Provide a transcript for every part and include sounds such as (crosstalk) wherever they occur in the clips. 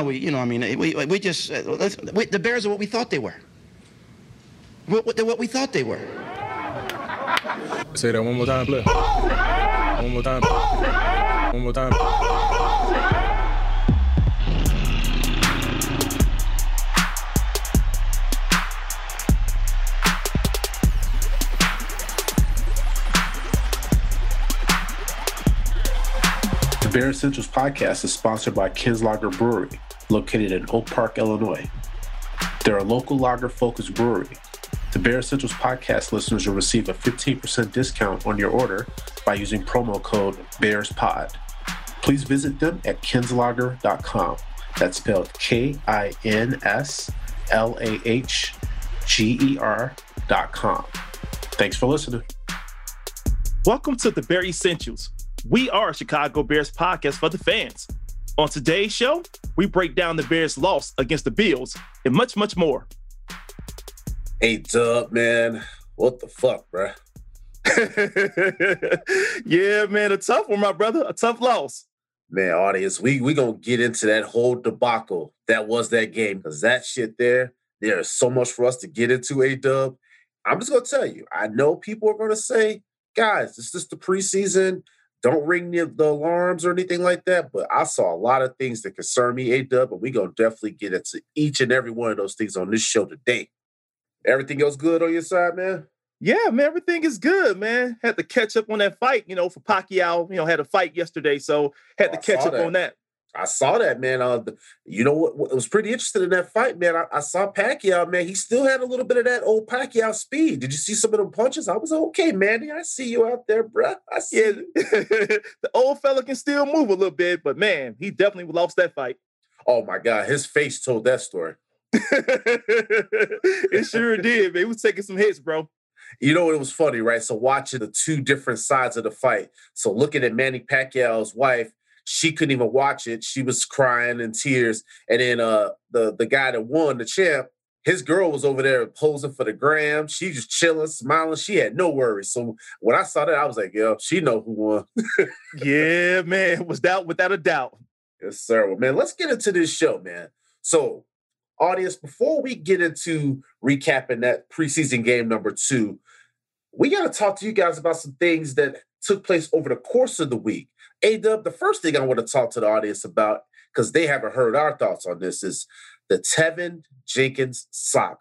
We, you know, I mean, we, we just, uh, we, the Bears are what we thought they were. What, they're what we thought they were. Say that one more time. One more time. One more time. Bear Essentials podcast is sponsored by Kinslahger Brewery, located in Oak Park, Illinois. They're a local lager focused brewery the Bear Essentials podcast listeners will receive a 15% discount on your order by using promo code BearsPod. Please visit them at kinslahger.com. That's spelled K I N S L A H G E R.com. Thanks for listening. Welcome to the Bear Essentials. We are Chicago Bears podcast for the fans. On today's show, we break down the Bears' loss against the Bills and much, much more. Hey, Dub, man. What the fuck, bro? (laughs) yeah, man, a tough one, my brother. A tough loss. Man, audience, we we gonna get into that whole debacle that was that game because that shit there, there is so much for us to get into. A Dub, I'm just gonna tell you. I know people are gonna say, guys, this is the preseason. Don't ring the, the alarms or anything like that. But I saw a lot of things that concern me, A Dub, and we gonna definitely get into each and every one of those things on this show today. Everything else good on your side, man? Yeah, man, everything is good, man. Had to catch up on that fight, you know, for Pacquiao. You know, had a fight yesterday, so had oh, to catch up that. on that. I saw that, man. Uh, you know what, what, was pretty interesting in that fight, man. I, I, saw Pacquiao, man. He still had a little bit of that old Pacquiao speed. Did you see some of them punches? I was like, okay, Manny. I see you out there, bro. I see. Yeah, (laughs) the old fella can still move a little bit, but man, he definitely lost that fight. Oh my god, his face told that story. (laughs) it sure did, man. He was taking some hits, bro. You know, it was funny, right? So watching the two different sides of the fight. So looking at Manny Pacquiao's wife, she couldn't even watch it. She was crying in tears. And then uh the the guy that won the champ, his girl was over there posing for the gram. She just chilling, smiling. She had no worries. So when I saw that, I was like, "Yo, she know who won." yeah, man, was that without a doubt. Yes, sir. Well, man, let's get into this show, man. So audience, before we get into recapping that preseason game number two, we got to talk to you guys about some things that took place over the course of the week. A Dub, the first thing I want to talk to the audience about, because they haven't heard our thoughts on this, is the Teven Jenkins saga.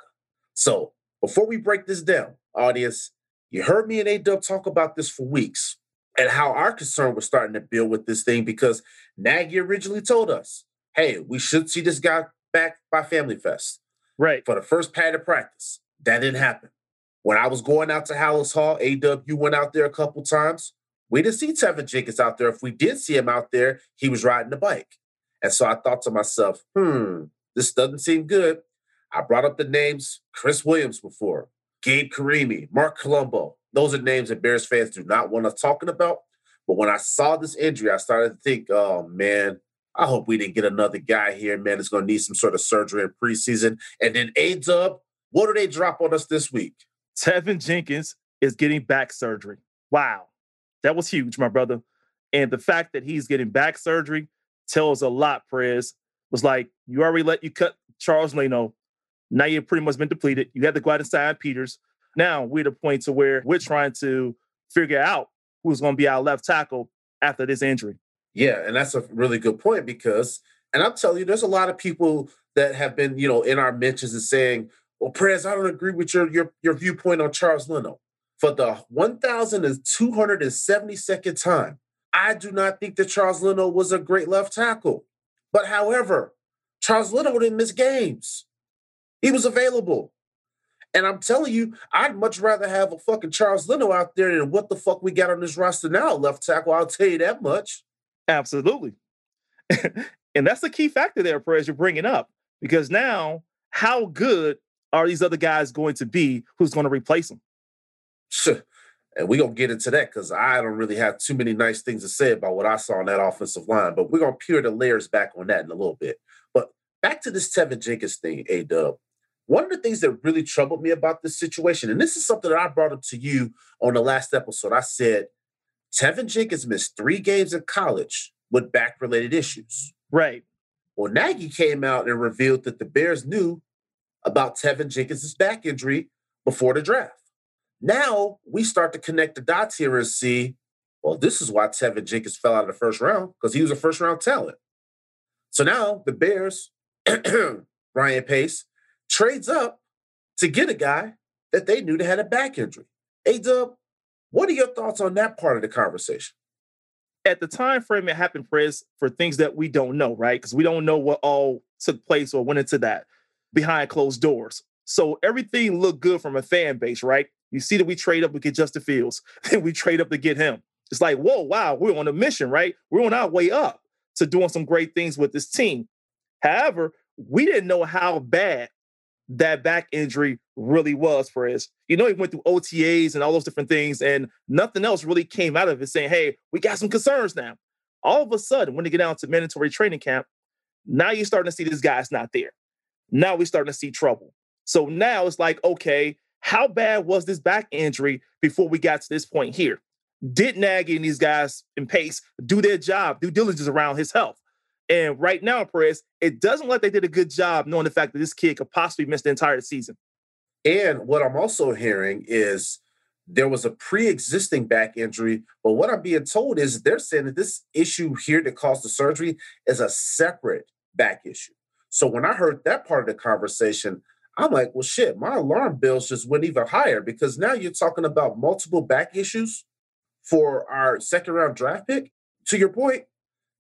So before we break this down, audience, you heard me and A Dub talk about this for weeks and how our concern was starting to build with this thing because Nagy originally told us, hey, we should see this guy back by Family Fest. Right. For the first pad of practice. That didn't happen. When I was going out to Halas Hall, AW went out there a couple times. We didn't see Teven Jenkins out there. If we did see him out there, he was riding the bike. And so I thought to myself, hmm, this doesn't seem good. I brought up the names Chris Williams before, Gabe Carimi, Marc Colombo. Those are names that Bears fans do not want us talking about. But when I saw this injury, I started to think, oh man, I hope we didn't get another guy here, man, that's going to need some sort of surgery in preseason. And then A Dub, what do they drop on us this week? Teven Jenkins is getting back surgery. Wow. That was huge, my brother. And the fact that he's getting back surgery tells a lot, Prez. Was like, you already let you cut Charles Leno. Now you've pretty much been depleted. You had to go out and sign Peters. Now we're at a point to where we're trying to figure out who's going to be our left tackle after this injury. Yeah, and that's a really good point because, and I'm telling you, there's a lot of people that have been, you know, in our mentions and saying, "Well, Prez, I don't agree with your your your viewpoint on Charles Leno." For the 1,272nd time, I do not think that Charles Leno was a great left tackle. But however, Charles Leno didn't miss games. He was available. And I'm telling you, I'd much rather have a fucking Charles Leno out there than what the fuck we got on this roster now, left tackle. I'll tell you that much. Absolutely. (laughs) and that's the key factor there, Perez, you're bringing up. Because now, how good are these other guys going to be who's going to replace them? (laughs) And we're going to get into that because I don't really have too many nice things to say about what I saw on that offensive line. But we're going to peel the layers back on that in a little bit. But back to this Teven Jenkins thing, A Dub. One of the things that really troubled me about this situation, and this is something that I brought up to you on the last episode, I said, Teven Jenkins missed three games in college with back related issues. Right. Well, Nagy came out and revealed that the Bears knew about Teven Jenkins' back injury before the draft. Now we start to connect the dots here and see, well, this is why Teven Jenkins fell out of the first round because he was a first round talent. So now the Bears, (clears throat) Ryan Pace, trades up to get a guy that they knew that had a back injury. A Dub, what are your thoughts on that part of the conversation? At the time frame it happened, Chris, for things that we don't know, right? Because we don't know what all took place or went into that behind closed doors. So everything looked good from a fan base, right? You see that we trade up, we get Justin Fields, (laughs) and we trade up to get him. It's like, whoa, wow, we're on a mission, right? We're on our way up to doing some great things with this team. However, we didn't know how bad that back injury really was for us. You know, he went through OTAs and all those different things, and nothing else really came out of it saying, hey, we got some concerns now. All of a sudden, when they get down to mandatory training camp, now you're starting to see this guy's not there. Now we're starting to see trouble. So now it's like, okay, how bad was this back injury before we got to this point here? Did Nagy and these guys in pace do their job, due diligence around his health? And right now, Perez, it doesn't look like they did a good job knowing the fact that this kid could possibly miss the entire season. And what I'm also hearing is there was a pre-existing back injury, but what I'm being told is they're saying that this issue here that caused the surgery is a separate back issue. So when I heard that part of the conversation, I'm like, well, shit, my alarm bells just went even higher because now you're talking about multiple back issues for our second round draft pick. To your point,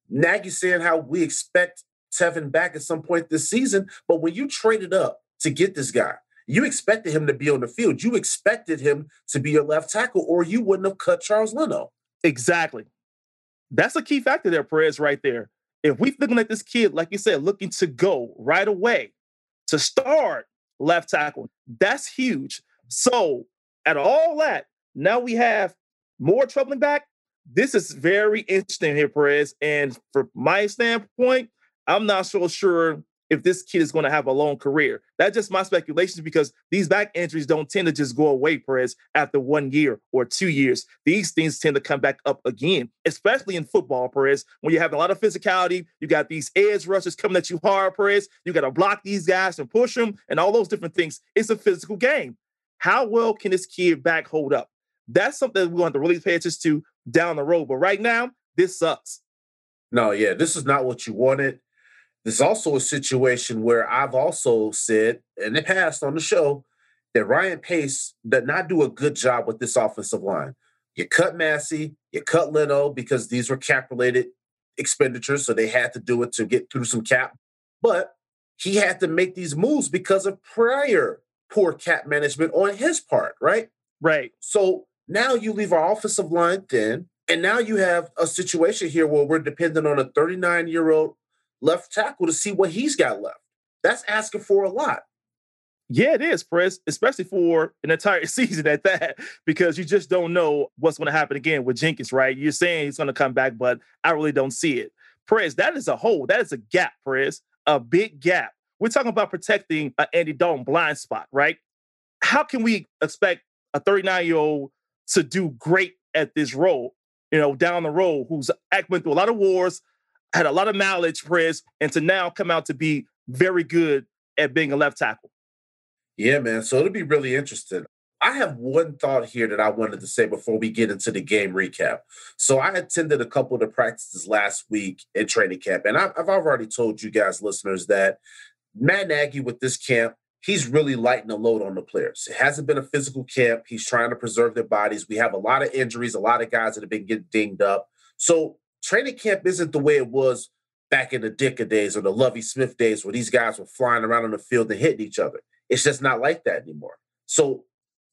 Nagy saying how we expect Teven back at some point this season, but when you traded up to get this guy, you expected him to be on the field. You expected him to be your left tackle, or you wouldn't have cut Charles Leno. Exactly. That's a key factor there, Perez, right there. If we're looking at this kid, like you said, looking to go right away to start left tackle, that's huge. So, at all that, now we have more troubling back this is very interesting here, Perez. And from my standpoint, I'm not so sure if this kid is going to have a long career. That's just my speculation because these back injuries don't tend to just go away, Perez, after one year or two years. These things tend to come back up again, especially in football, Perez, when you have a lot of physicality. You got these edge rushers coming at you hard, Perez. You got to block these guys and push them and all those different things. It's a physical game. How well can this kid back hold up? That's something we want to really pay attention to down the road. But right now, this sucks. No, yeah, this is not what you wanted. There's also a situation where I've also said in the past on the show that Ryan Pace did not do a good job with this offensive line. You cut Massey, you cut Leno because these were cap related expenditures, so they had to do it to get through some cap. But he had to make these moves because of prior poor cap management on his part, right? Right. So now you leave our offensive line thin, and now you have a situation here where we're dependent on a 39 year old left tackle to see what he's got left. That's asking for a lot. Yeah, it is, Press, especially for an entire (laughs) season at that, because you just don't know what's going to happen again with Jenkins, right? You're saying he's going to come back, but I really don't see it. Press, that is a hole. That is a gap, Press, a big gap. We're talking about protecting an Andy Dalton blind spot, right? How can we expect a 39 year old to do great at this role, you know, down the road, who's went through a lot of wars, had a lot of mileage, Chris, and to now come out to be very good at being a left tackle. Yeah, man. So it'll be really interesting. I have one thought here that I wanted to say before we get into the game recap. So I attended a couple of the practices last week in training camp, and I've, I've already told you guys, listeners, that Matt Nagy with this camp he's really lighting the load on the players. It hasn't been a physical camp. He's trying to preserve their bodies. We have a lot of injuries, a lot of guys that have been getting dinged up. So training camp isn't the way it was back in the Ditka days or the Lovie Smith days where these guys were flying around on the field and hitting each other. It's just not like that anymore. So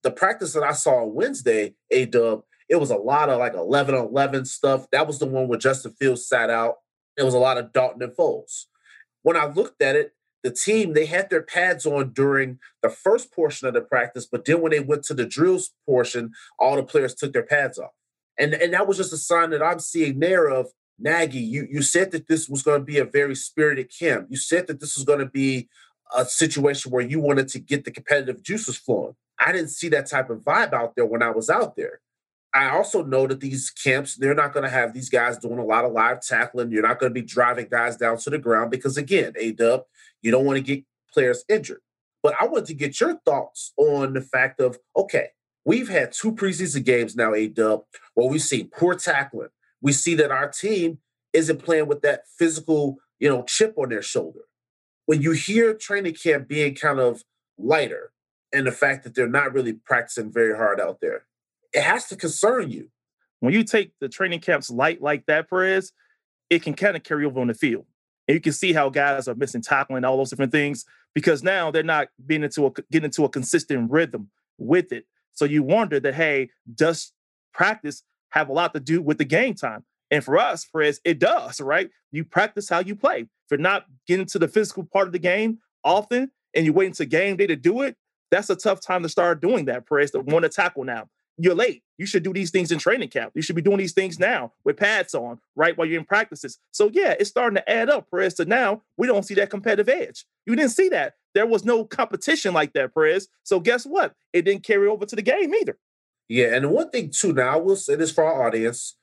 the practice that I saw on Wednesday, A Dub, it was a lot of like 11 on 11 stuff. That was the one where Justin Fields sat out. It was a lot of Dalton and Foles. When I looked at it, the team they had their pads on during the first portion of the practice, but then when they went to the drills portion, all the players took their pads off. And and that was just a sign that I'm seeing there of Nagy, you you said that this was going to be a very spirited camp. You said that this was going to be a situation where you wanted to get the competitive juices flowing. I didn't see that type of vibe out there when I was out there. I also know that these camps, they're not going to have these guys doing a lot of live tackling. You're not going to be driving guys down to the ground because, again, A dub, you don't want to get players injured. But I want to get your thoughts on the fact of okay, we've had two preseason games now, A dub, where we've seen poor tackling. We see that our team isn't playing with that physical, you know, chip on their shoulder. When you hear training camp being kind of lighter and the fact that they're not really practicing very hard out there, it has to concern you. When you take the training camps light like that, Perez, it can kind of carry over on the field. And you can see how guys are missing tackling, all those different things, because now they're not being into a getting into a consistent rhythm with it. So you wonder that, hey, does practice have a lot to do with the game time? And for us, Perez, it does, right? You practice how you play. If you're not getting to the physical part of the game often and you wait until game day to do it, that's a tough time to start doing that, Perez, to want to tackle now you're late. You should do these things in training camp. You should be doing these things now with pads on, right, while you're in practices. So yeah, it's starting to add up, Perez. So now we don't see that competitive edge. You didn't see that. There was no competition like that, Perez. So guess what? It didn't carry over to the game either. Yeah, and one thing too, now I will say this for our audience.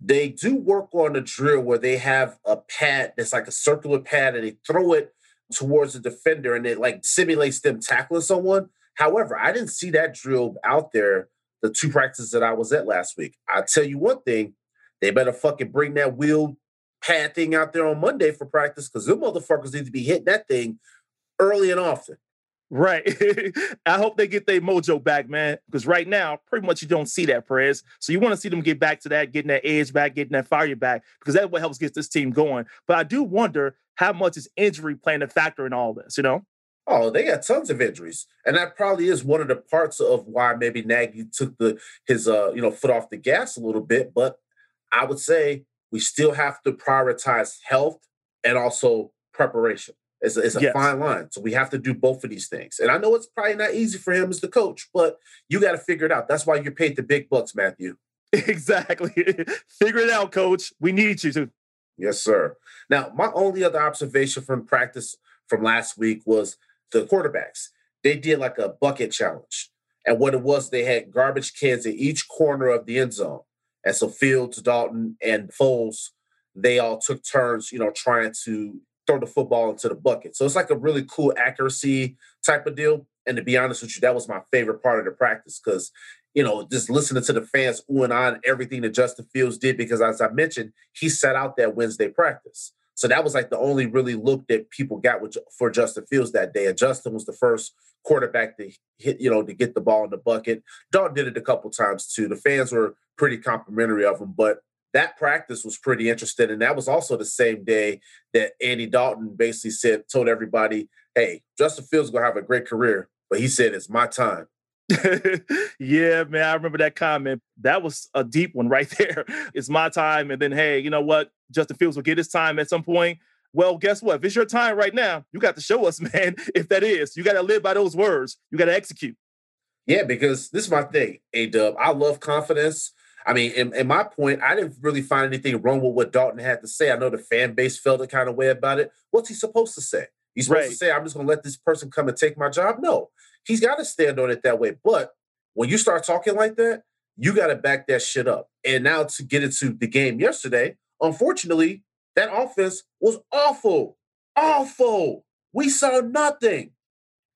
They do work on a drill where they have a pad that's like a circular pad and they throw it towards the defender and it like simulates them tackling someone. However, I didn't see that drill out there the two practices that I was at last week. I tell you one thing, they better fucking bring that wheel pad thing out there on Monday for practice because them motherfuckers need to be hitting that thing early and often. Right. (laughs) I hope they get their mojo back, man. Because right now, pretty much you don't see that, Perez. So you want to see them get back to that, getting that edge back, getting that fire back, because that's what helps get this team going. But I do wonder how much is injury playing a factor in all this, you know? Oh, they got tons of injuries, and that probably is one of the parts of why maybe Nagy took the his uh you know foot off the gas a little bit. But I would say we still have to prioritize health and also preparation. It's a, it's a yes. fine line, so we have to do both of these things. And I know it's probably not easy for him as the coach, but you got to figure it out. That's why you're paid the big bucks, Matthew. (laughs) Exactly. (laughs) figure it out, coach. We need you to. Yes, sir. Now, my only other observation from practice from last week was the quarterbacks. They did like a bucket challenge. And what it was, they had garbage cans in each corner of the end zone. And so Fields, Dalton, and Foles, they all took turns, you know, trying to throw the football into the bucket. So it's like a really cool accuracy type of deal. And to be honest with you, that was my favorite part of the practice because, you know, just listening to the fans ooh and on everything that Justin Fields did, because as I mentioned, he set out that Wednesday practice. So that was like the only really look that people got with, for Justin Fields that day. And Justin was the first quarterback to hit, you know, to get the ball in the bucket. Dalton did it a couple times too. The fans were pretty complimentary of him, but that practice was pretty interesting. And that was also the same day that Andy Dalton basically said, told everybody, hey, Justin Fields gonna have a great career. But he said, it's my time. (laughs) yeah, man, I remember that comment. That was a deep one right (laughs) there. It's my time. And then, hey, you know what? Justin Fields will get his time at some point. Well, guess what? If it's your time right now, you got to show us, (laughs) man, if that is. You got to live by those words. You got to execute. Yeah, because this is my thing, A Dub. I love confidence. I mean, in, in, my point, I didn't really find anything wrong with what Dalton had to say. I know the fan base felt a kind of way about it. What's he supposed to say? He's supposed right. to say, I'm just going to let this person come and take my job? No, he's got to stand on it that way. But when you start talking like that, you got to back that shit up. And now to get into the game yesterday, unfortunately, that offense was awful. Awful. We saw nothing.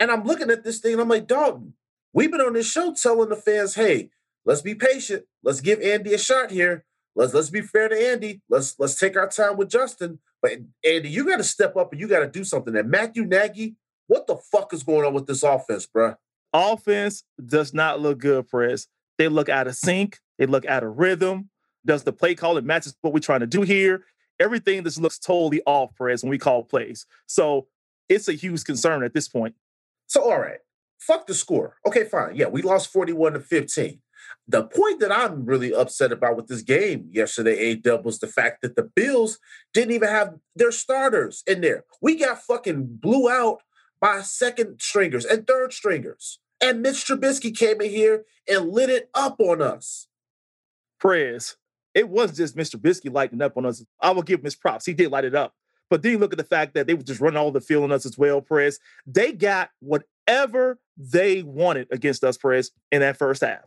And I'm looking at this thing and I'm like, Dalton, we've been on this show telling the fans, hey, let's be patient. Let's give Andy a shot here. Let's let's be fair to Andy. Let's let's take our time with Justin. But Andy, you got to step up and you got to do something. And Matthew Nagy, what the fuck is going on with this offense, bro? Offense does not look good, Press. They look out of sync. They look out of rhythm. Does the play call it matches what we're trying to do here? Everything just looks totally off, Press, when we call plays. So it's a huge concern at this point. So, all right, fuck the score. Okay, fine. Yeah, we lost 41 to 15. The point that I'm really upset about with this game yesterday, A Dub, was the fact that the Bills didn't even have their starters in there. We got fucking blew out by second stringers and third stringers. And Mitch Trubisky came in here and lit it up on us. Prez, it wasn't just Mr. Trubisky lighting up on us. I will give him his props. He did light it up. But then you look at the fact that they were just running all the field on us as well, Prez. They got whatever they wanted against us, Prez, in that first half.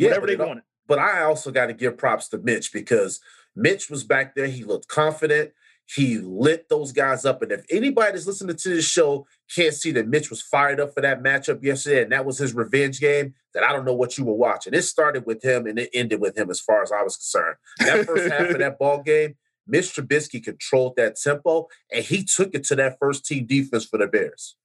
Yeah, whatever they wanted. But I also got to give props to Mitch because Mitch was back there. He looked confident. He lit those guys up. And if anybody that's listening to this show can't see that Mitch was fired up for that matchup yesterday and that was his revenge game, then I don't know what you were watching. It started with him and it ended with him as far as I was concerned. That first half of that ball game, Mitch Trubisky controlled that tempo and he took it to that first team defense for the Bears.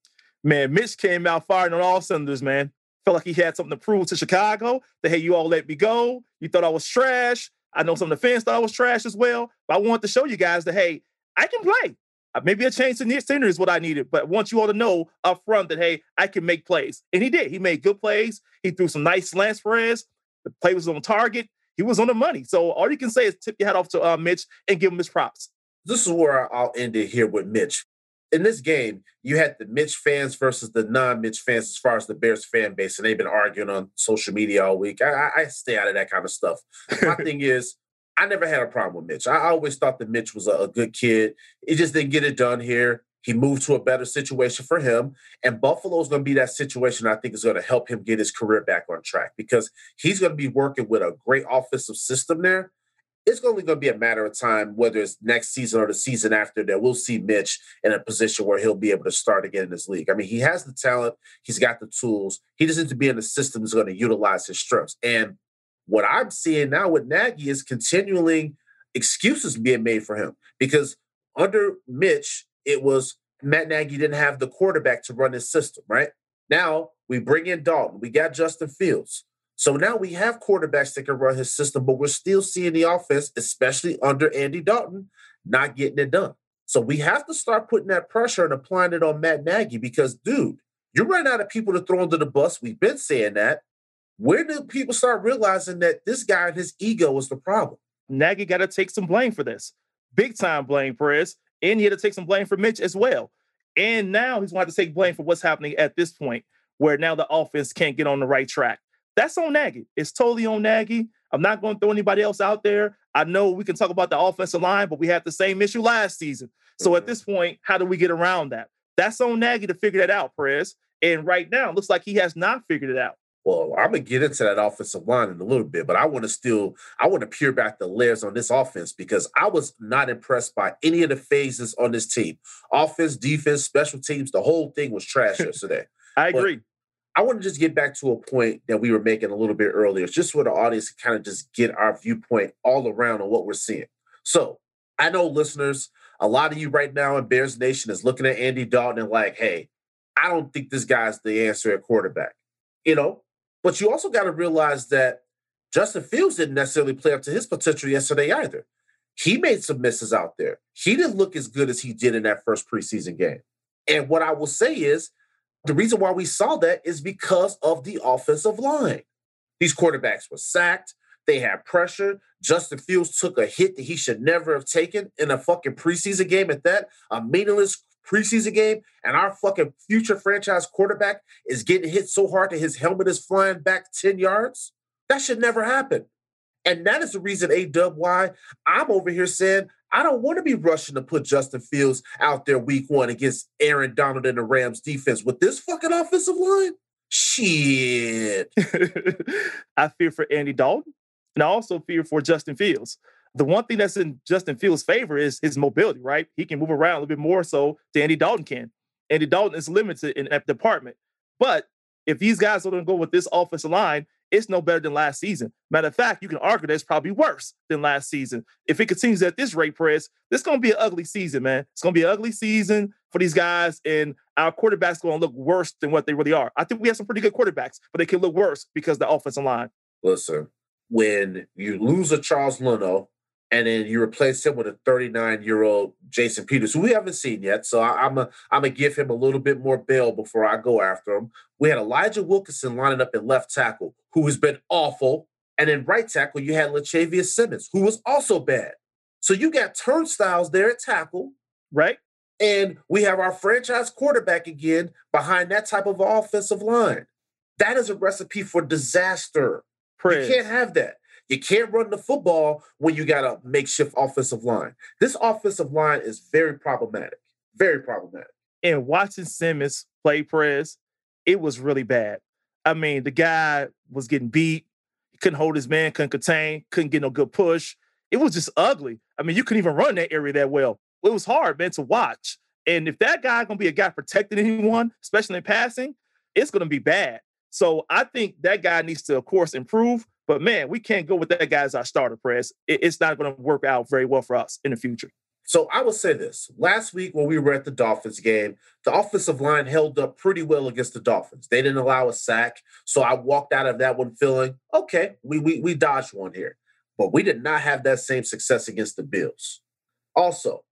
Man, Mitch came out firing on all cylinders, man. Felt like he had something to prove to Chicago that, hey, you all let me go. You thought I was trash. I know some of the fans thought I was trash as well. But I wanted to show you guys that, hey, I can play. Uh, maybe a change to center is what I needed, but I want you all to know up front that hey, I can make plays, and he did. He made good plays. He threw some nice slant spreads. The play was on target. He was on the money. So all you can say is tip your hat off to uh, Mitch and give him his props. This is where I'll end it here with Mitch. In this game, you had the Mitch fans versus the non-Mitch fans as far as the Bears fan base, and they've been arguing on social media all week. I, I stay out of that kind of stuff. My (laughs) thing is, I never had a problem with Mitch. I always thought that Mitch was a, a good kid. He just didn't get it done here. He moved to a better situation for him. And Buffalo's going to be that situation I think is going to help him get his career back on track because he's going to be working with a great offensive system there. It's only going to be a matter of time, whether it's next season or the season after, that we'll see Mitch in a position where he'll be able to start again in this league. I mean, he has the talent, he's got the tools. He just needs to be in a system that's going to utilize his strengths. And what I'm seeing now with Nagy is continuing excuses being made for him because under Mitch, it was Matt Nagy didn't have the quarterback to run his system, right? Now we bring in Dalton, we got Justin Fields. So now we have quarterbacks that can run his system, but we're still seeing the offense, especially under Andy Dalton, not getting it done. So we have to start putting that pressure and applying it on Matt Nagy because, dude, you're running out of people to throw under the bus. We've been saying that. Where do people start realizing that this guy and his ego is the problem? Nagy got to take some blame for this. Big time blame, Perez. And he had to take some blame for Mitch as well. And now he's going to take blame for what's happening at this point, where now the offense can't get on the right track. That's on Nagy. It's totally on Nagy. I'm not going to throw anybody else out there. I know we can talk about the offensive line, but we had the same issue last season. So mm-hmm. at this point, how do we get around that? That's on Nagy to figure that out, Perez. And right now, it looks like he has not figured it out. Well, I'm gonna get into that offensive line in a little bit, but I want to still I want to peel back the layers on this offense because I was not impressed by any of the phases on this team. Offense, defense, special teams, the whole thing was trash (laughs) yesterday. I agree. I want to just get back to a point that we were making a little bit earlier, just for the audience to kind of just get our viewpoint all around on what we're seeing. So I know listeners, a lot of you right now in Bears Nation is looking at Andy Dalton and like, hey, I don't think this guy's the answer at quarterback. You know, but you also got to realize that Justin Fields didn't necessarily play up to his potential yesterday either. He made some misses out there. He didn't look as good as he did in that first preseason game. And what I will say is the reason why we saw that is because of the offensive line. These quarterbacks were sacked. They had pressure. Justin Fields took a hit that he should never have taken in a fucking preseason game at that, a meaningless preseason game and our fucking future franchise quarterback is getting hit so hard that his helmet is flying back 10 yards? That should never happen. And that is the reason, A dub, why I'm over here saying I don't want to be rushing to put Justin Fields out there week one against Aaron Donald and the Rams defense with this fucking offensive line. Shit. (laughs) I fear for Andy Dalton and I also fear for Justin Fields the one thing that's in Justin Fields' favor is his mobility, right? He can move around a little bit more so than Andy Dalton can. Andy Dalton is limited in that department. But if these guys are going to go with this offensive line, it's no better than last season. Matter of fact, you can argue that it's probably worse than last season. If it continues at this rate, press, this is going to be an ugly season, man. It's going to be an ugly season for these guys, and our quarterbacks going to look worse than what they really are. I think we have some pretty good quarterbacks, but they can look worse because the offensive line. Listen, when you lose a Charles Leno, and then you replace him with a 39 year old Jason Peters, who we haven't seen yet. So I, am a, I'm gonna give him a little bit more bail before I go after him. We had Elijah Wilkinson lining up at left tackle, who has been awful, and in right tackle you had Lachavious Simmons, who was also bad. So you got turnstiles there at tackle, right? And we have our franchise quarterback again behind that type of offensive line. That is a recipe for disaster. Praise. You can't have that. You can't run the football when you got a makeshift offensive line. This offensive line is very problematic. Very problematic. And watching Simmons play press, it was really bad. I mean, the guy was getting beat. Couldn't hold his man, couldn't contain, couldn't get no good push. It was just ugly. I mean, you couldn't even run that area that well. It was hard, man, to watch. And if that guy gonna be a guy protecting anyone, especially in passing, it's gonna be bad. So I think that guy needs to, of course, improve. But man, we can't go with that guy as our uh, starter press. it's not going to work out very well for us in the future. So I will say this. Last week when we were at the Dolphins game, the offensive line held up pretty well against the Dolphins. They didn't allow a sack. So I walked out of that one feeling, okay, we we, we dodged one here. But we did not have that same success against the Bills. Also,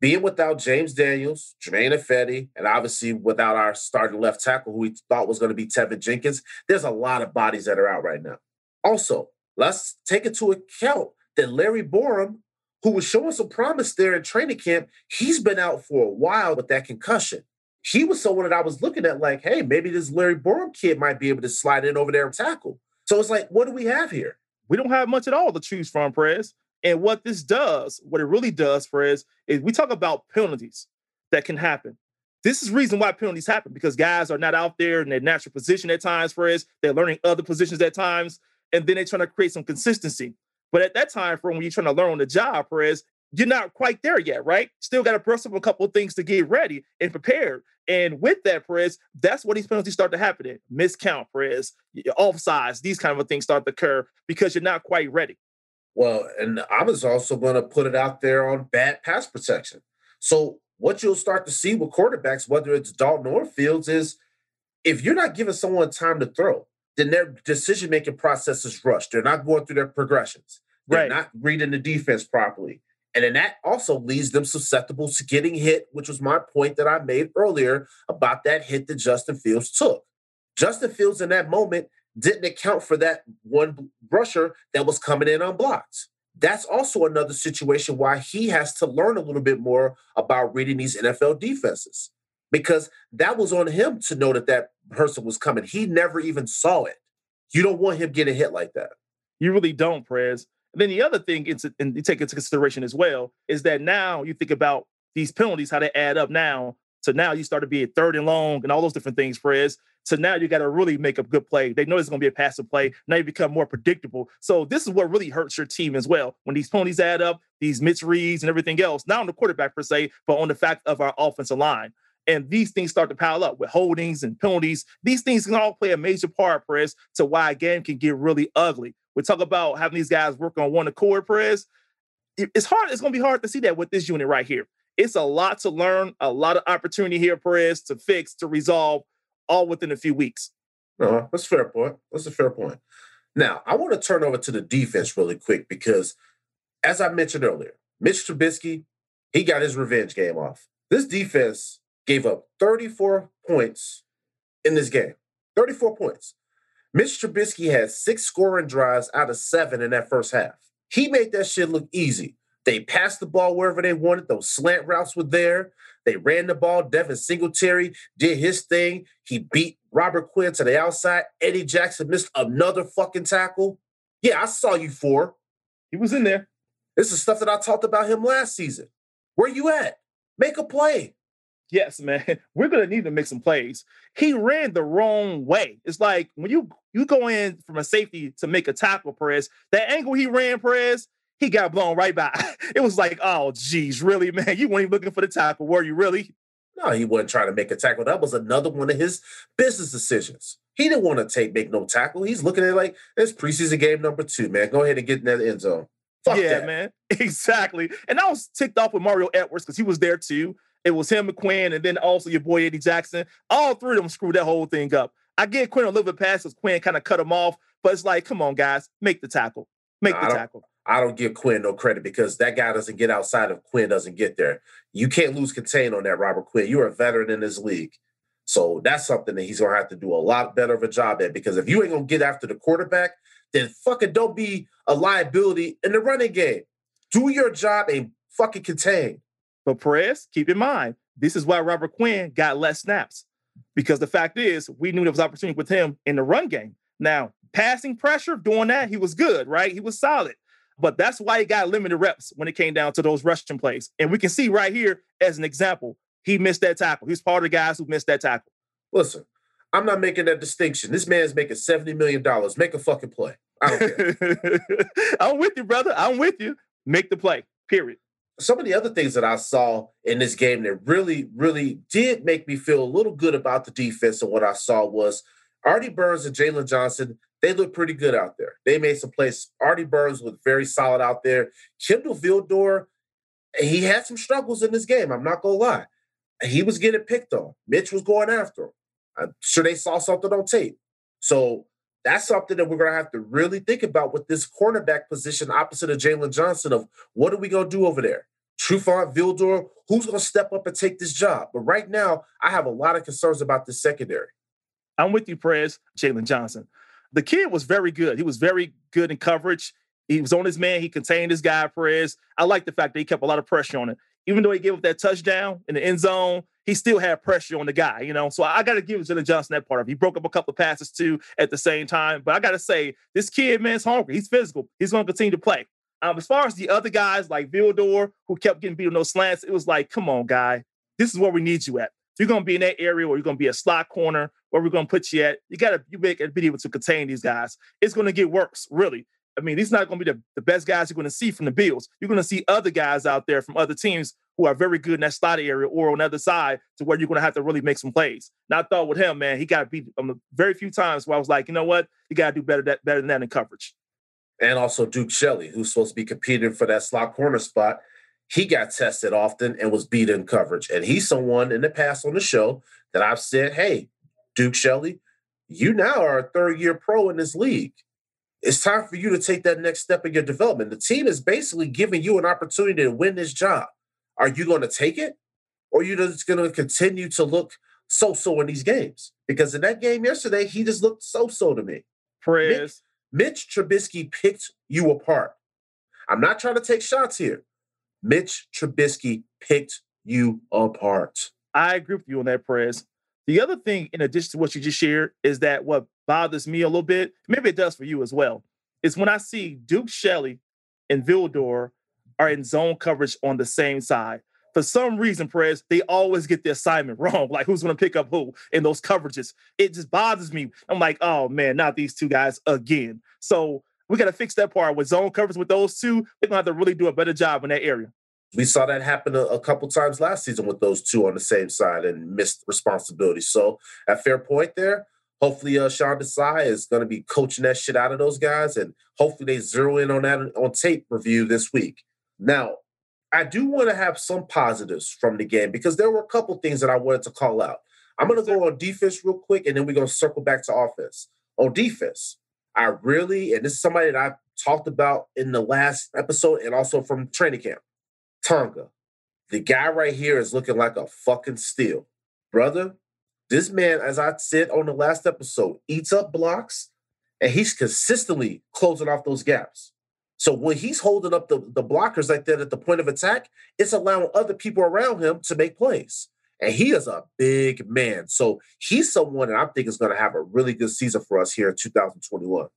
being without James Daniels, Germain Ifedi, and obviously without our starting left tackle, who we thought was going to be Teven Jenkins, there's a lot of bodies that are out right now. Also, let's take into account that Larry Borom who was showing some promise there in training camp, he's been out for a while with that concussion. He was someone that I was looking at like, hey, maybe this Larry Borom kid might be able to slide in over there and tackle. So it's like, what do we have here? We don't have much at all to choose from, Prez. And what this does, what it really does, Prez, is we talk about penalties that can happen. This is reason why penalties happen because guys are not out there in their natural position at times, Prez. They're learning other positions at times, and then they're trying to create some consistency. But at that time, for when you're trying to learn on the job, Perez, you're not quite there yet, right? Still got to brush up a couple things to get ready and prepared. And with that, Perez, that's what these penalties start to happen in. Miscount, Perez, offsides, these kind of things start to occur because you're not quite ready. Well, and I was also going to put it out there on bad pass protection. So what you'll start to see with quarterbacks, whether it's Dalton or Fields, is if you're not giving someone time to throw, then their decision making process is rushed. They're not going through their progressions. They're right. not reading the defense properly. And then that also leaves them susceptible to getting hit, which was my point that I made earlier about that hit that Justin Fields took. Justin Fields in that moment didn't account for that one rusher that was coming in unblocked. That's also another situation why he has to learn a little bit more about reading these NFL defenses because that was on him to know that that person was coming. He never even saw it. You don't want him getting hit like that. You really don't, Prez. And then the other thing, it's, and you take into consideration as well, is that now you think about these penalties, how they add up now. So now you start to be a third and long and all those different things, Prez. So now you got to really make a good play. They know it's going to be a passive play. Now you become more predictable. So this is what really hurts your team as well. When these penalties add up, these misreads and everything else, not on the quarterback per se, but on the fact of our offensive line. And these things start to pile up with holdings and penalties. These things can all play a major part, Prez, to why a game can get really ugly. We talk about having these guys work on one accord, Prez. It's hard. It's going to be hard to see that with this unit right here. It's a lot to learn, a lot of opportunity here, Perez, to fix, to resolve, all within a few weeks. Uh, that's fair point. That's a fair point. Now, I want to turn over to the defense really quick because, as I mentioned earlier, Mitch Trubisky, he got his revenge game off. This defense gave up 34 points in this game. 34 points. Mitch Trubisky had six scoring drives out of seven in that first half. He made that shit look easy. They passed the ball wherever they wanted. Those slant routes were there. They ran the ball. Devin Singletary did his thing. He beat Robert Quinn to the outside. Eddie Jackson missed another fucking tackle. Yeah, I saw you four. He was in there. This is stuff that I talked about him last season. Where you at? Make a play. Yes, man. (laughs) We're gonna need to make some plays. He ran the wrong way. It's like when you you go in from a safety to make a tackle, Perez. That angle he ran, Perez, he got blown right by. (laughs) It was like, oh, geez, really, man? You weren't even looking for the tackle, were you? Really? No, he wasn't trying to make a tackle. That was another one of his business decisions. He didn't want to take make no tackle. He's looking at it like it's preseason game number two, man. Go ahead and get in that end zone. Fuck yeah, that. man. (laughs) Exactly. And I was ticked off with Mario Edwards because he was there too. It was him and Quinn, and then also your boy Eddie Jackson. All three of them screwed that whole thing up. I get Quinn a little bit past because Quinn kind of cut him off, but it's like, come on, guys, make the tackle. Make the tackle. I don't give Quinn no credit because that guy doesn't get outside if Quinn doesn't get there. You can't lose contain on that, Robert Quinn. You're a veteran in this league. So that's something that he's gonna have to do a lot better of a job at because if you ain't gonna get after the quarterback, then fucking don't be a liability in the running game. Do your job and fucking contain. But Perez, keep in mind, this is why Robert Quinn got less snaps. Because the fact is, we knew there was opportunity with him in the run game. Now, passing pressure, doing that, he was good, right? He was solid. But that's why he got limited reps when it came down to those rushing plays. And we can see right here as an example, he missed that tackle. He's part of the guys who missed that tackle. Listen, I'm not making that distinction. This man's making $70 million. Make a fucking play. I don't care. (laughs) I'm with you, brother. I'm with you. Make the play. Period. Some of the other things that I saw in this game that really, really did make me feel a little good about the defense and what I saw was Artie Burns and Jaylon Johnson. They look pretty good out there. They made some plays. Artie Burns was very solid out there. Kindle Vildor, he had some struggles in this game. I'm not gonna lie. He was getting picked on. Mitch was going after him. I'm sure they saw something on tape. So that's something that we're going to have to really think about with this cornerback position opposite of Jaylon Johnson of what are we going to do over there? Trufant, Vildor, who's going to step up and take this job? But right now, I have a lot of concerns about the secondary. I'm with you, Prez, Jaylon Johnson. The kid was very good. He was very good in coverage. He was on his man. He contained his guy, Perez. I like the fact that he kept a lot of pressure on it. Even though he gave up that touchdown in the end zone, he still had pressure on the guy, you know. So I got to give Jaylon Johnson that part of it. He broke up a couple of passes too at the same time. But I got to say, this kid, man, is hungry. He's physical. He's going to continue to play. Um, as far as the other guys like Vildor, who kept getting beat on those slants, it was like, come on, guy, this is where we need you at. If you're going to be in that area, or you're going to be a slot corner, where we're going to put you at, you got to you make be able to contain these guys. It's going to get worse, really. I mean, these not going to be the, the best guys you're going to see from the Bills. You're going to see other guys out there from other teams who are very good in that slot area or on the other side to where you're going to have to really make some plays. Now, I thought with him, man, he got beat um, very few times where I was like, you know what? You got to do better, that, better than that in coverage. And also Duke Shelley, who's supposed to be competing for that slot corner spot. He got tested often and was beat in coverage. And he's someone in the past on the show that I've said, hey, Duke Shelley, you now are a third year pro in this league. It's time for you to take that next step in your development. The team is basically giving you an opportunity to win this job. Are you going to take it? Or are you just going to continue to look so so in these games? Because in that game yesterday, he just looked so so to me. Perez. Mitch, Mitch Trubisky picked you apart. I'm not trying to take shots here. Mitch Trubisky picked you apart. I agree with you on that, Perez. The other thing, in addition to what you just shared, is that what bothers me a little bit, maybe it does for you as well, is when I see Duke Shelley and Vildor are in zone coverage on the same side. For some reason, Perez, they always get the assignment (laughs) wrong. Like who's going to pick up who in those coverages? It just bothers me. I'm like, oh man, not these two guys again. So we got to fix that part with zone coverage with those two. They're going to have to really do a better job in that area. We saw that happen a, a, couple times last season with those two on the same side and missed responsibility. So at fair point there, hopefully uh, Sean Desai is going to be coaching that shit out of those guys, and hopefully they zero in on that on tape review this week. Now, I do want to have some positives from the game because there were a couple things that I wanted to call out. I'm going to go on defense real quick, and then we're going to circle back to offense. On defense, I really, and this is somebody that I talked about in the last episode and also from training camp. Tonga, the guy right here is looking like a fucking steal. Brother, this man, as I said on the last episode, eats up blocks and he's consistently closing off those gaps. So when he's holding up the, the blockers like that at the point of attack, it's allowing other people around him to make plays. And he is a big man. So he's someone that I think is going to have a really good season for us here in 2021.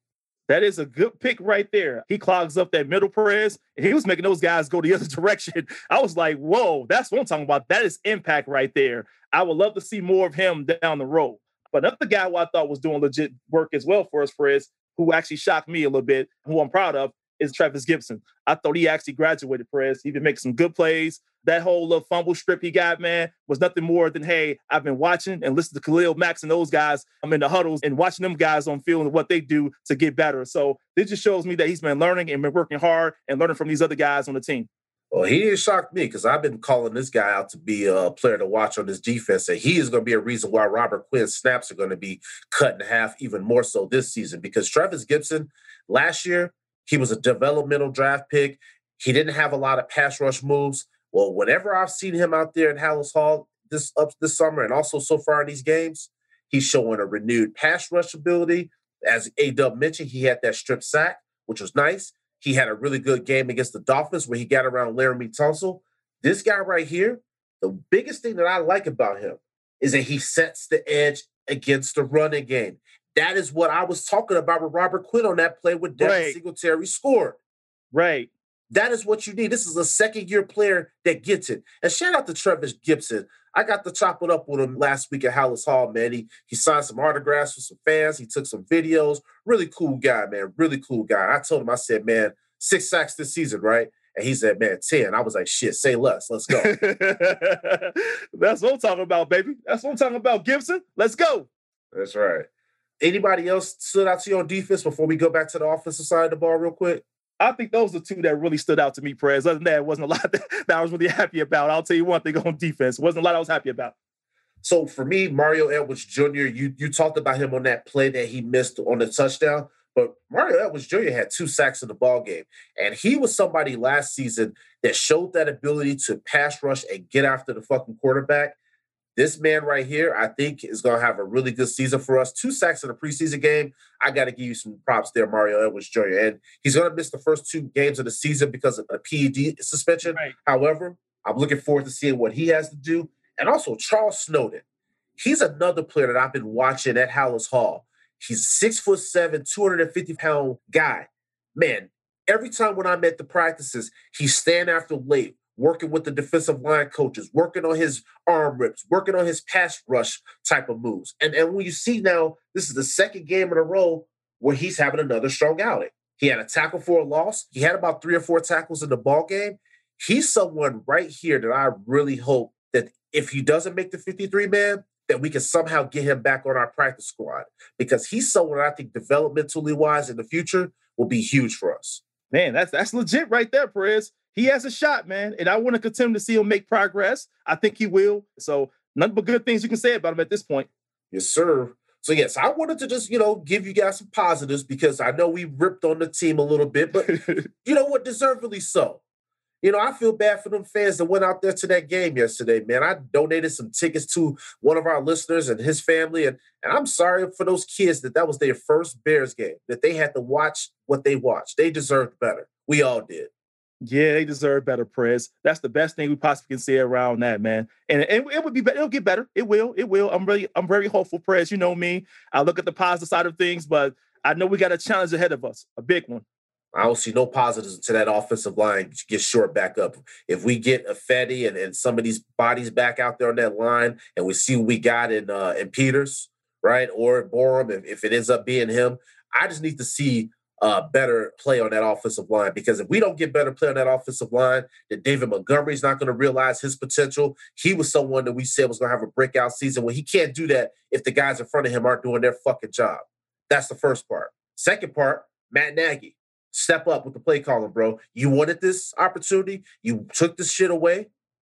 That is a good pick right there. He clogs up that middle Perez, and he was making those guys go the (laughs) other direction. I was like, whoa, that's what I'm talking about. That is impact right there. I would love to see more of him down the road. But another guy who I thought was doing legit work as well for us, Perez, who actually shocked me a little bit, who I'm proud of, is Trevis Gipson. I thought he actually graduated, Perez. He been making some good plays. That whole little fumble strip he got, man, was nothing more than, hey, I've been watching and listening to Khalil Mack and those guys. I'm in the huddles and watching them guys on field and what they do to get better. So this just shows me that he's been learning and been working hard and learning from these other guys on the team. Well, he didn't shock me because I've been calling this guy out to be a player to watch on this defense, and he is going to be a reason why Robert Quinn's snaps are going to be cut in half even more so this season. Because Trevis Gipson last year he was a developmental draft pick. He didn't have a lot of pass rush moves. Well, whenever I've seen him out there in Halas Hall this up this summer and also so far in these games, he's showing a renewed pass rush ability. As A Dub mentioned, he had that strip sack, which was nice. He had a really good game against the Dolphins where he got around Laremy Tunsil. This guy right here, the biggest thing that I like about him is that he sets the edge against the running game. That is what I was talking about with Robert Quinn on that play with Devin right. Singletary scored. Right. That is what you need. This is a second year player that gets it. And shout out to Trevis Gipson. I got to chop it up with him last week at Halas Hall, man. He, he signed some autographs with some fans. He took some videos. Really cool guy, man. Really cool guy. I told him, I said, man, six sacks this season, right? And he said, man, 10. I was like, shit, say less. Let's go. (laughs) That's what I'm talking about, baby. That's what I'm talking about, Gipson. Let's go. That's right. Anybody else stood out to you on defense before we go back to the offensive side of the ball real quick? I think those are two that really stood out to me, Prez. Other than that, it wasn't a lot (laughs) that, that I was really happy about. I'll tell you one thing on defense. It wasn't a lot I was happy about. So for me, Mario Edwards Jr., you you talked about him on that play that he missed on the touchdown. But Mario Edwards Jr. had two sacks in the ball game, and he was somebody last season that showed that ability to pass rush and get after the fucking quarterback. This man right here, I think, is going to have a really good season for us. Two sacks in a preseason game. I got to give you some props there, Mario Edwards Jr. And he's going to miss the first two games of the season because of a PED suspension. Right. However, I'm looking forward to seeing what he has to do. And also, Charles Snowden. He's another player that I've been watching at Halas Hall. He's six foot seven, 250 pound guy. Man, every time when I'm at the practices, he's staying after late, working with the defensive line coaches, working on his arm rips, working on his pass rush type of moves. And, and when you see now, this is the second game in a row where he's having another strong outing. He had a tackle for a loss. He had about three or four tackles in the ball game. He's someone right here that I really hope that if he doesn't make the 53 man, that we can somehow get him back on our practice squad because he's someone I think developmentally wise in the future will be huge for us. Man, that's that's legit right there, Perez. He has a shot, man, and I want to continue to see him make progress. I think he will. So, nothing but good things you can say about him at this point. Yes, sir. So yes, I wanted to just you know give you guys some positives because I know we ripped on the team a little bit, but (laughs) you know what, deservedly so. You know, I feel bad for them fans that went out there to that game yesterday, man. I donated some tickets to one of our listeners and his family, and, and I'm sorry for those kids that that was their first Bears game, that they had to watch what they watched. They deserved better. We all did. Yeah, they deserve better, Prez. That's the best thing we possibly can say around that, man. And it, it would be better. It'll get better. It will. It will. I'm really, I'm very hopeful, Prez. You know me. I look at the positive side of things, but I know we got a challenge ahead of us, a big one. I don't see no positives to that offensive line get short back up. If we get Ifedi and, and some of these bodies back out there on that line, and we see what we got in uh, in Peters, right, or Borom, if, if it ends up being him, I just need to see uh, better play on that offensive line because if we don't get better play on that offensive line, then David Montgomery's not going to realize his potential. He was someone that we said was going to have a breakout season. Well, he can't do that if the guys in front of him aren't doing their fucking job. That's the first part. Second part, Matt Nagy step up with the play calling, bro. You wanted this opportunity, you took this shit away.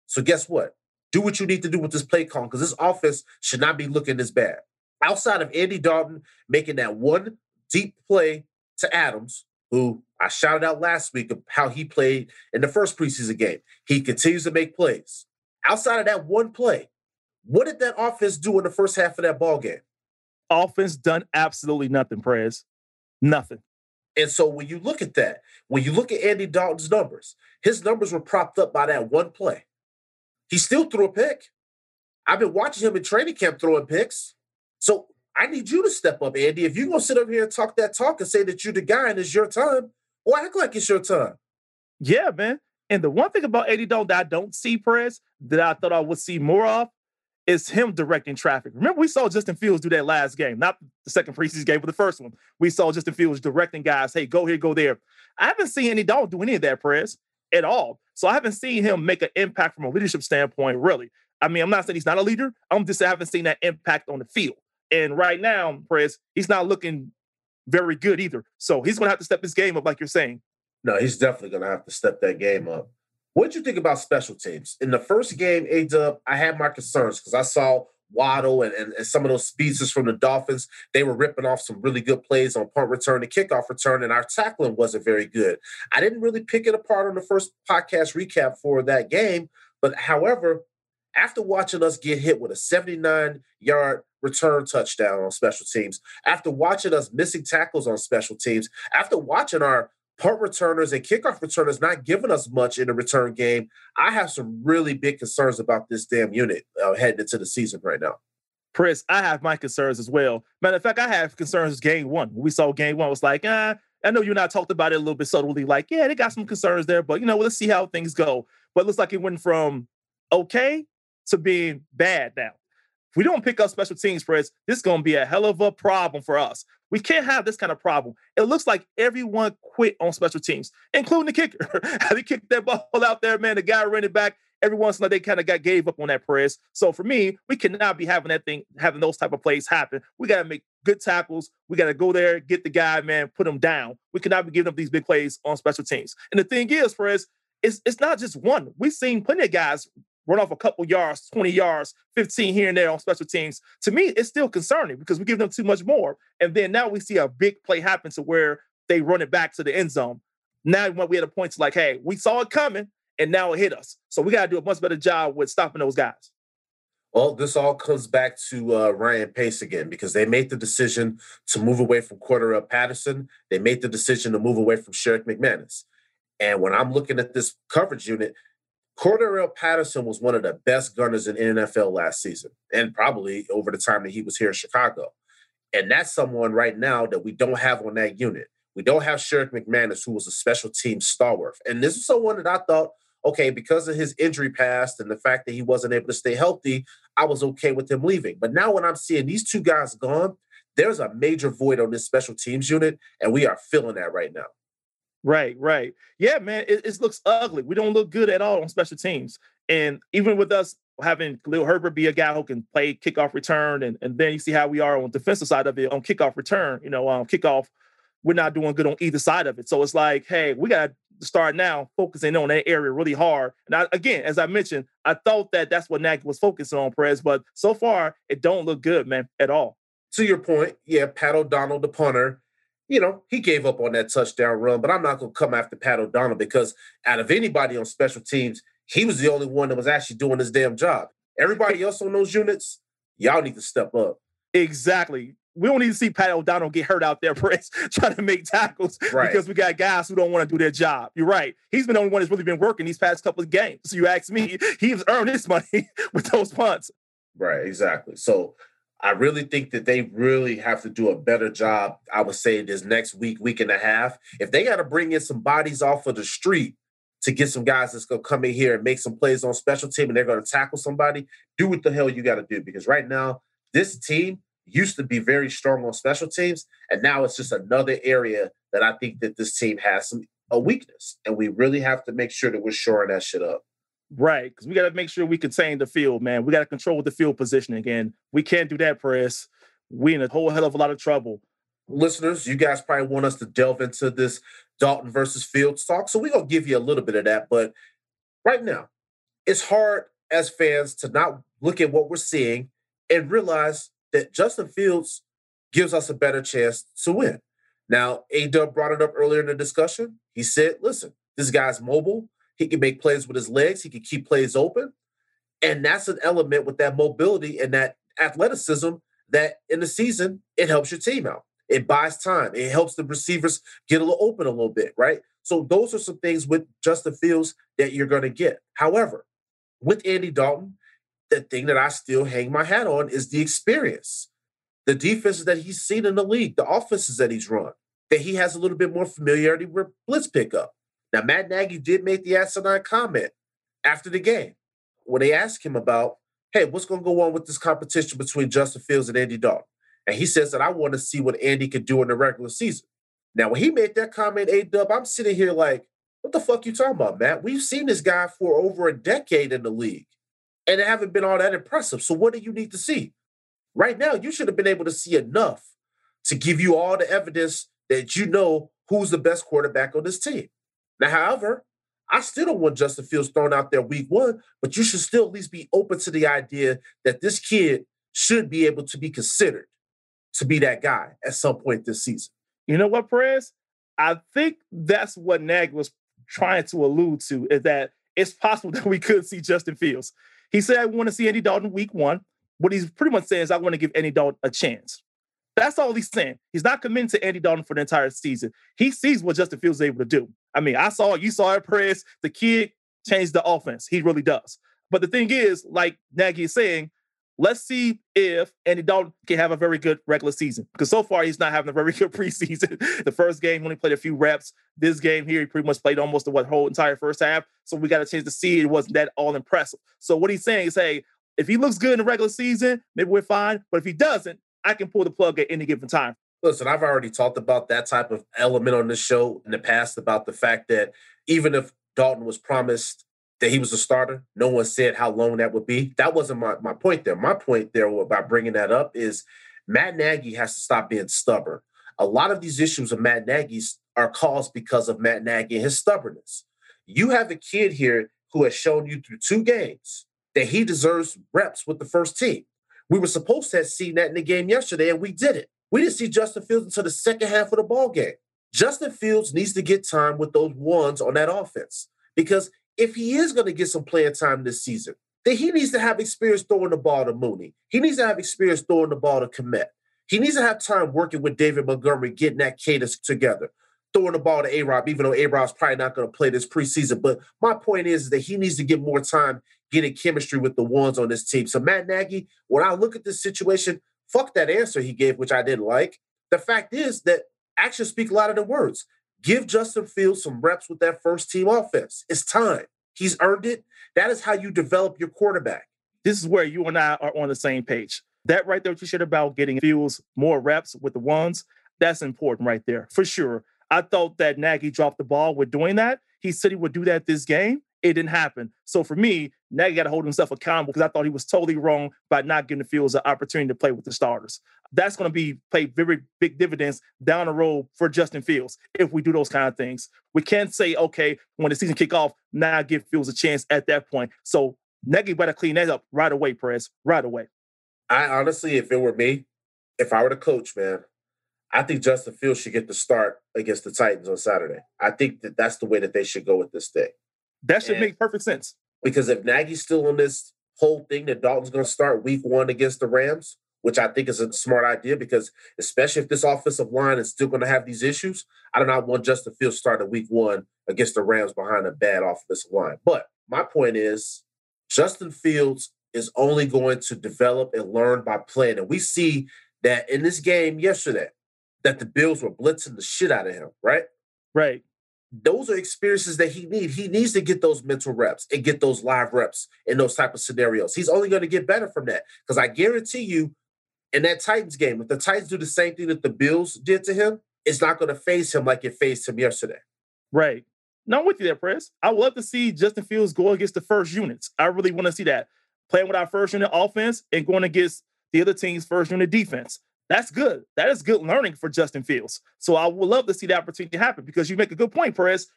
So guess what? Do what you need to do with this play calling because this offense should not be looking this bad. Outside of Andy Dalton making that one deep play to Adams, who I shouted out last week of how he played in the first preseason game. He continues to make plays. Outside of that one play, what did that offense do in the first half of that ball game? Offense done absolutely nothing, Prez. Nothing. And so when you look at that, when you look at Andy Dalton's numbers, his numbers were propped up by that one play. He still threw a pick. I've been watching him in training camp throwing picks. So I need you to step up, Andy. If you're gonna sit up here and talk that talk and say that you're the guy and it's your time, well, act like it's your time. Yeah, man. And the one thing about Andy Dalton that I don't see, Prez, that I thought I would see more of is him directing traffic. Remember, we saw Justin Fields do that last game, not the second preseason game, but the first one. We saw Justin Fields directing guys, hey, go here, go there. I haven't seen Andy Dalton do any of that, Prez, at all. So I haven't seen him make an impact from a leadership standpoint, really. I mean, I'm not saying he's not a leader. I'm just I haven't seen that impact on the field. And right now, Prez, he's not looking very good either. So he's going to have to step his game up, like you're saying. No, he's definitely going to have to step that game up. What did you think about special teams? In the first game, A Dub, I had my concerns because I saw Waddle and, and, and, some of those speedsters from the Dolphins. They were ripping off some really good plays on punt return and kickoff return, and our tackling wasn't very good. I didn't really pick it apart on the first podcast recap for that game, but however, after watching us get hit with a 79 yard return touchdown on special teams, after watching us missing tackles on special teams, after watching our punt returners and kickoff returners not giving us much in the return game, I have some really big concerns about this damn unit uh, heading into the season right now. Chris, I have my concerns as well. Matter of fact, I have concerns game one. We saw game one was like, ah, I know you and I talked about it a little bit subtly, like, yeah, they got some concerns there, but you know, let's see how things go. But it looks like it went from okay to being bad now. If we don't pick up special teams, Fred, this is going to be a hell of a problem for us. We can't have this kind of problem. It looks like everyone quit on special teams, including the kicker. (laughs) He kicked that ball out there, man. The guy ran it back. Every once in a while, they kind of got gave up on that press. So for me, we cannot be having that thing, having those type of plays happen. We got to make good tackles. We got to go there, get the guy, man, put him down. We cannot be giving up these big plays on special teams. And the thing is, Perez, it's, it's not just one. We've seen plenty of guys run off a couple yards, 20 yards, 15 here and there on special teams. To me, it's still concerning because we give them too much more. And then now we see a big play happen to where they run it back to the end zone. Now we had a point to like, hey, we saw it coming and now it hit us. So we got to do a much better job with stopping those guys. Well, this all comes back to uh, Ryan Pace again because they made the decision to move away from Cordarrelle Patterson. They made the decision to move away from Sherrick McManis. And when I'm looking at this coverage unit, Cordarrelle Patterson was one of the best gunners in NFL last season, and probably over the time that he was here in Chicago. And that's someone right now that we don't have on that unit. We don't have Sherrick McManis, who was a special team stalwart. And this is someone that I thought okay, because of his injury past and the fact that he wasn't able to stay healthy, I was okay with him leaving. But now when I'm seeing these two guys gone, there's a major void on this special teams unit, and we are filling that right now. Right, right. Yeah, man, it, it looks ugly. We don't look good at all on special teams. And even with us having Khalil Herbert be a guy who can play kickoff return, and, and then you see how we are on defensive side of it on kickoff return, you know, um, kickoff, we're not doing good on either side of it. So it's like, hey, we got to start now focusing on that area really hard. And I, again, as I mentioned, I thought that that's what Nagy was focusing on, Perez, but so far it don't look good, man, at all. To your point, yeah, Pat O'Donnell, the punter, you know, he gave up on that touchdown run, but I'm not going to come after Pat O'Donnell because out of anybody on special teams, he was the only one that was actually doing his damn job. Everybody else on those units, y'all need to step up. Exactly we don't need to see Pat O'Donnell get hurt out there, (laughs) Prince, trying to make tackles right. because we got guys who don't want to do their job. You're right. He's been the only one that's really been working these past couple of games. So you ask me, he's earned his money (laughs) with those punts. Right, exactly. So I really think that they really have to do a better job, I would say, this next week, week and a half. If they got to bring in some bodies off of the street to get some guys that's going to come in here and make some plays on special team and they're going to tackle somebody, do what the hell you got to do. Because right now, this team used to be very strong on special teams, and now it's just another area that I think that this team has some a weakness, and we really have to make sure that we're shoring that shit up. Right, because we got to make sure we contain the field, man. We got to control the field positioning, and we can't do that, press. We in a whole hell of a lot of trouble. Listeners, you guys probably want us to delve into this Dalton versus Fields talk, so we're gonna give you a little bit of that. But right now, it's hard as fans to not look at what we're seeing and realize that Justin Fields gives us a better chance to win. Now, A Dub brought it up earlier in the discussion. He said, listen, this guy's mobile. He can make plays with his legs, he can keep plays open. And that's an element with that mobility and that athleticism that in the season, it helps your team out. It buys time. It helps the receivers get a little open a little bit, right? So those are some things with Justin Fields that you're going to get. However, with Andy Dalton, the thing that I still hang my hat on is the experience, the defenses that he's seen in the league, the offenses that he's run, that he has a little bit more familiarity with blitz pickup. Now, Matt Nagy did make the asinine comment after the game when they asked him about, hey, what's going to go on with this competition between Justin Fields and Andy Dalton? And he says that I want to see what Andy can do in the regular season. Now, when he made that comment, A Dub, I'm sitting here like, what the fuck you talking about, Matt? We've seen this guy for over a decade in the league and it haven't been all that impressive. So what do you need to see? Right now, you should have been able to see enough to give you all the evidence that you know who's the best quarterback on this team. Now, however, I still don't want Justin Fields thrown out there week one, but you should still at least be open to the idea that this kid should be able to be considered to be that guy at some point this season. You know what, Perez? I think that's what Nag was trying to allude to is that it's possible (laughs) that we could see Justin Fields. He said, I want to see Andy Dalton week one. What he's pretty much saying is, I want to give Andy Dalton a chance. That's all he's saying. He's not committing to Andy Dalton for the entire season. He sees what Justin Fields is able to do. I mean, I saw you saw it, press. The kid changed the offense. He really does. But the thing is, like Nagy is saying, let's see if Andy Dalton can have a very good regular season. Because so far, he's not having a very (laughs) good preseason. the first game, only played a few reps. This game here, he pretty much played almost the what, whole entire first half. So we got a chance to see it wasn't that all impressive. So what he's saying is, hey, If he looks good in the regular season, maybe we're fine. But if he doesn't, I can pull the plug at any given time. Listen, I've already talked about that type of element on this show in the past about the fact that even if Dalton was promised that he was a starter, no one said how long that would be. That wasn't my, my point there. My point there about bringing that up is Matt Nagy has to stop being stubborn. A lot of these issues of Matt Nagy's are caused because of Matt Nagy and his stubbornness. You have a kid here who has shown you through two games that he deserves reps with the first team. We were supposed to have seen that in the game yesterday, and we didn't. We didn't see Justin Fields until the second half of the ball game. Justin Fields needs to get time with those ones on that offense because if he is going to get some playing time this season, then he needs to have experience throwing the ball to Mooney. He needs to have experience throwing the ball to Kmet. He needs to have time working with David Montgomery, getting that cadence together, throwing the ball to A Rob, even though A Rob's probably not going to play this preseason. But my point is that he needs to get more time getting chemistry with the ones on this team. So, Matt Nagy, when I look at this situation, fuck that answer he gave, which I didn't like. The fact is that actions speak louder than words. Give Justin Fields some reps with that first team offense. It's time. He's earned it. That is how you develop your quarterback. This is where you and I are on the same page. That right there, what you said about getting Fields more reps with the ones, that's important right there for sure. I thought that Nagy dropped the ball with doing that. He said he would do that this game. It didn't happen. So for me, Nagy got to hold himself accountable because I thought he was totally wrong by not giving the Fields an opportunity to play with the starters. That's going to be pay very big dividends down the road for Justin Fields if we do those kind of things. We can't say, okay, when the season kick off, now give Fields a chance at that point. So Nagy better clean that up right away, Press, right away. I honestly, if it were me, if I were the coach, man, I think Justin Fields should get the start against the Titans on Saturday. I think that that's the way that they should go with this thing. That should and make perfect sense. Because if Nagy's still on this whole thing that Dalton's going to start week one against the Rams, which I think is a smart idea because especially if this offensive line is still going to have these issues, I do not want Justin Fields starting week one against the Rams behind a bad offensive line. But my point is Justin Fields is only going to develop and learn by playing. And we see that in this game yesterday, that the Bills were blitzing the shit out of him, right? Right those are experiences that he needs. He needs to get those mental reps and get those live reps in those type of scenarios. He's only going to get better from that because I guarantee you, in that Titans game, if the Titans do the same thing that the Bills did to him, it's not going to phase him like it phased him yesterday. Right. Now I'm with you there, Press. I would love to see Justin Fields go against the first units. I really want to see that playing with our first unit offense and going against the other team's first unit defense. That's good. That is good learning for Justin Fields. So I would love to see that opportunity happen because you make a good point, Perez.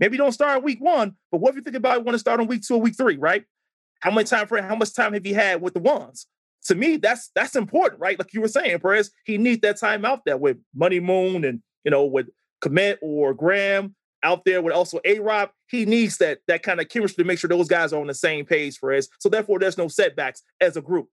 Maybe don't start week one, but what if you think about want to start on week two or week three, right? How much time for how much time have you had with the ones? To me, that's that's important, right? Like you were saying, Perez, he needs that time out there with Money Moon and you know with Kmet or Graham out there with also A Rob. He needs that that kind of chemistry to make sure those guys are on the same page, Perez. So therefore, there's no setbacks as a group.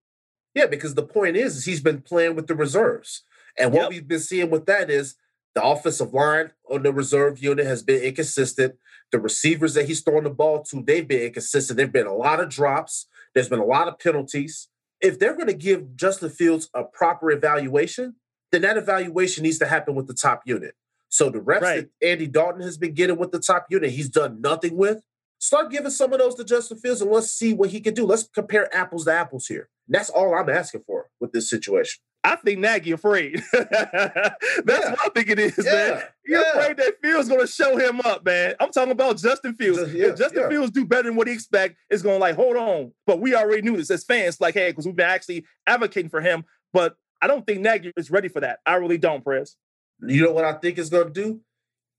Yeah, because the point is, is he's been playing with the reserves. And what yep. we've been seeing with that is the offensive line on the reserve unit has been inconsistent. The receivers that he's throwing the ball to, they've been inconsistent. There've been a lot of drops. There's been a lot of penalties. If they're going to give Justin Fields a proper evaluation, then that evaluation needs to happen with the top unit. So the reps right. that Andy Dalton has been getting with the top unit, he's done nothing with. Start giving some of those to Justin Fields and let's see what he can do. Let's compare apples to apples here. That's all I'm asking for with this situation. I think Nagy afraid. (laughs) That's yeah. what I think it is, yeah. man. He's yeah. afraid that Fields gonna show him up, man. I'm talking about Justin Fields. Yeah. If Justin Fields do better than what he expect, it's gonna like, hold on. But we already knew this as fans, like, hey, because we've been actually advocating for him. But I don't think Nagy is ready for that. I really don't, Press. You know what I think is gonna do?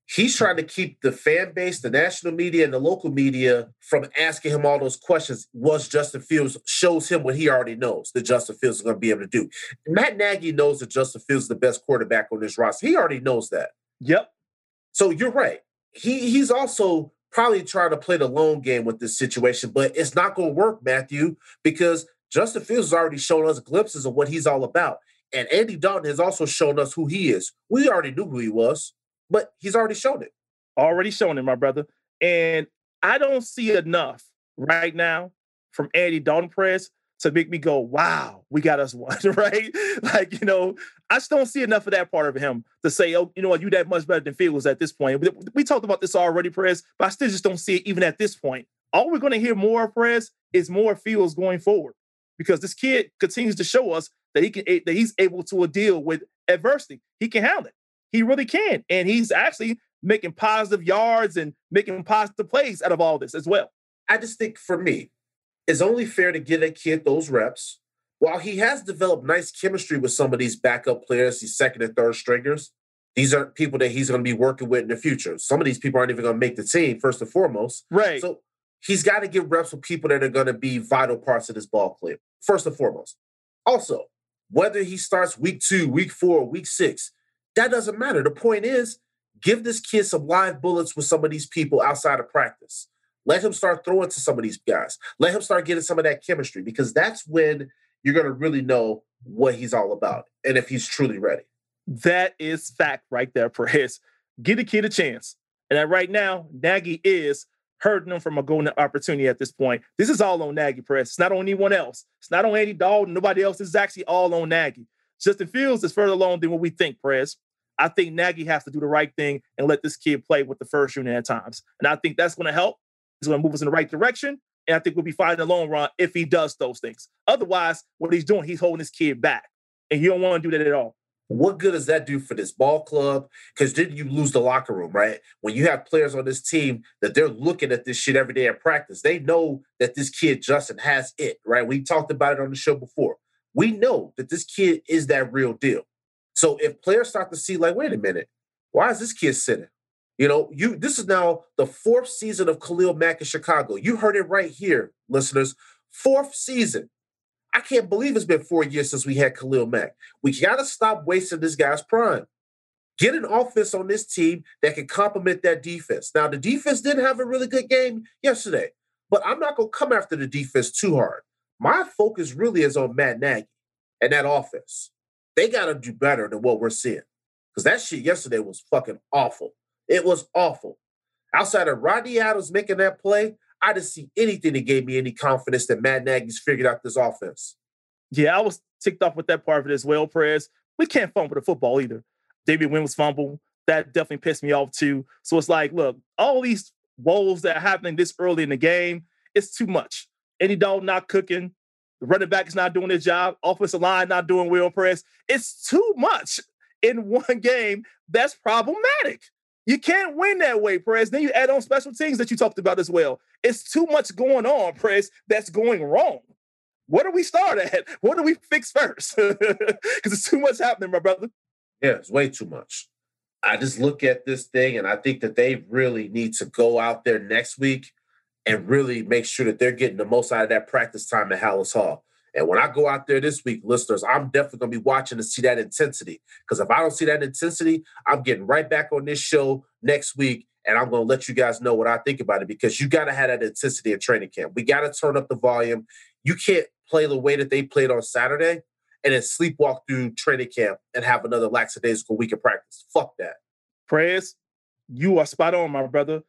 He's trying to keep the fan base, the national media, and the local media from asking him all those questions. Was Justin Fields shows him what he already knows that Justin Fields is going to be able to do. Matt Nagy knows that Justin Fields is the best quarterback on this roster. He already knows that. Yep. So you're right. He he's also probably trying to play the long game with this situation, but it's not going to work, Matthew, because Justin Fields has already shown us glimpses of what he's all about. And Andy Dalton has also shown us who he is. We already knew who he was but he's already shown it. Already shown it, my brother. And I don't see enough right now from Andy Dalton Press to make me go, wow, we got us (laughs) one, right? Like, you know, I just don't see enough of that part of him to say, oh, you know what, you that much better than Fields at this point. We, talked about this already, Press, but I still just don't see it even at this point. All we're going to hear more, Press, is more Fields going forward. because this kid continues to show us that he can eh, that he's able to deal with adversity. He can handle it. He really can, and he's actually making positive yards and making positive plays out of all this as well. I just think for me, it's only fair to give a kid those reps. While he has developed nice chemistry with some of these backup players, these second and third stringers, these aren't people that he's going to be working with in the future. Some of these people aren't even going to make the team, first and foremost. Right. So he's got to get reps with people that are going to be vital parts of this ball club, first and foremost. Also, whether he starts week two, week four, week six, that doesn't matter. The point is, give this kid some live bullets with some of these people outside of practice. Let him start throwing to some of these guys. Let him start getting some of that chemistry because that's when you're going to really know what he's all about and if he's truly ready. That is fact right there, Perez. Give the kid a chance. And right now, Nagy is hurting them from a golden opportunity at this point. This is all on Nagy, Perez. It's not on anyone else. It's not on Andy Dalton, nobody else. This is actually all on Nagy. Justin Fields is further along than what we think, Perez. I think Nagy has to do the right thing and let this kid play with the first unit at times. And I think that's going to help. It's going to move us in the right direction. And I think we'll be fine in the long run if he does those things. Otherwise, what he's doing, he's holding his kid back. And you don't want to do that at all. What good does that do for this ball club? Because then you lose the locker room, right? When you have players on this team that they're looking at this shit every day in practice, they know that this kid, Justin, has it, right? We talked about it on the show before. We know that this kid is that real deal. So if players start to see, like, wait a minute, why is this kid sitting? You know, you this is now the fourth season of Khalil Mack in Chicago. You heard it right here, listeners. Fourth season. I can't believe it's been four years since we had Khalil Mack. We got to stop wasting this guy's prime. Get an offense on this team that can complement that defense. Now, the defense didn't have a really good game yesterday, but I'm not to come after the defense too hard. My focus really is on Matt Nagy and that offense. They got to do better than what we're seeing. Because that shit yesterday was fucking awful. It was awful. Outside of Rodney Adams making that play, I didn't see anything that gave me any confidence that Matt Nagy's figured out this offense. Yeah, I was ticked off with that part of it as well, Perez. We can't fumble the football either. David Wynn was fumble. That definitely pissed me off too. So it's like, look, all these woes that are happening this early in the game, it's too much. Any dog not cooking. Running back is not doing his job. Offensive line not doing well press. It's too much in (laughs) one game. That's problematic. You can't win that way, Press. Then you add on special teams that you talked about as well. It's too much going on, Press, that's going wrong. What do we start (laughs) at? What do we fix first? (laughs) Because it's too much happening, my brother. Yeah, it's way too much. I just look at this thing and I think that they really need to go out there next week and really make sure that they're getting the most out of that practice time at Halas Hall. And when I go out there this week, listeners, I'm definitely going to be watching to see that intensity. Because if I don't see that intensity, I'm getting right back on this show next week and I'm going to let you guys know what I think about it because you got to have that intensity in training camp. We got to turn up the volume. You can't play the way that they played on Saturday and then sleepwalk through training camp and have another lackadaisical week of practice. Fuck that. Prayers, you are spot on, my brother.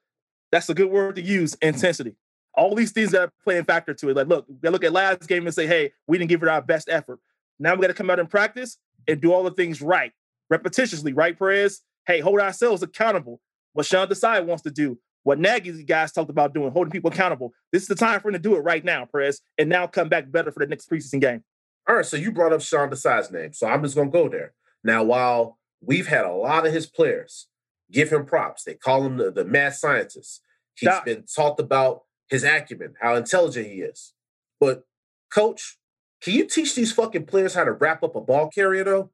That's a good word to use intensity. All these things that are playing factor to it. Like, look, we look at last game and say, hey, we didn't give it our best effort. Now we got to come out in practice and do all the things right, repetitiously, right, Perez? Hey, hold ourselves accountable. What Sean Desai wants to do, what Nagy's guys talked about doing, holding people accountable. This is the time for him to do it right now, Perez, and now come back better for the next preseason game. All right, so you brought up Sean Desai's name, so I'm just going to go there. Now, while we've had a lot of his players give him props, they call him the, the mad scientist. He's Doc. been talked about his acumen, how intelligent he is. But, coach, can you teach these fucking players how to wrap up a ball carrier, though?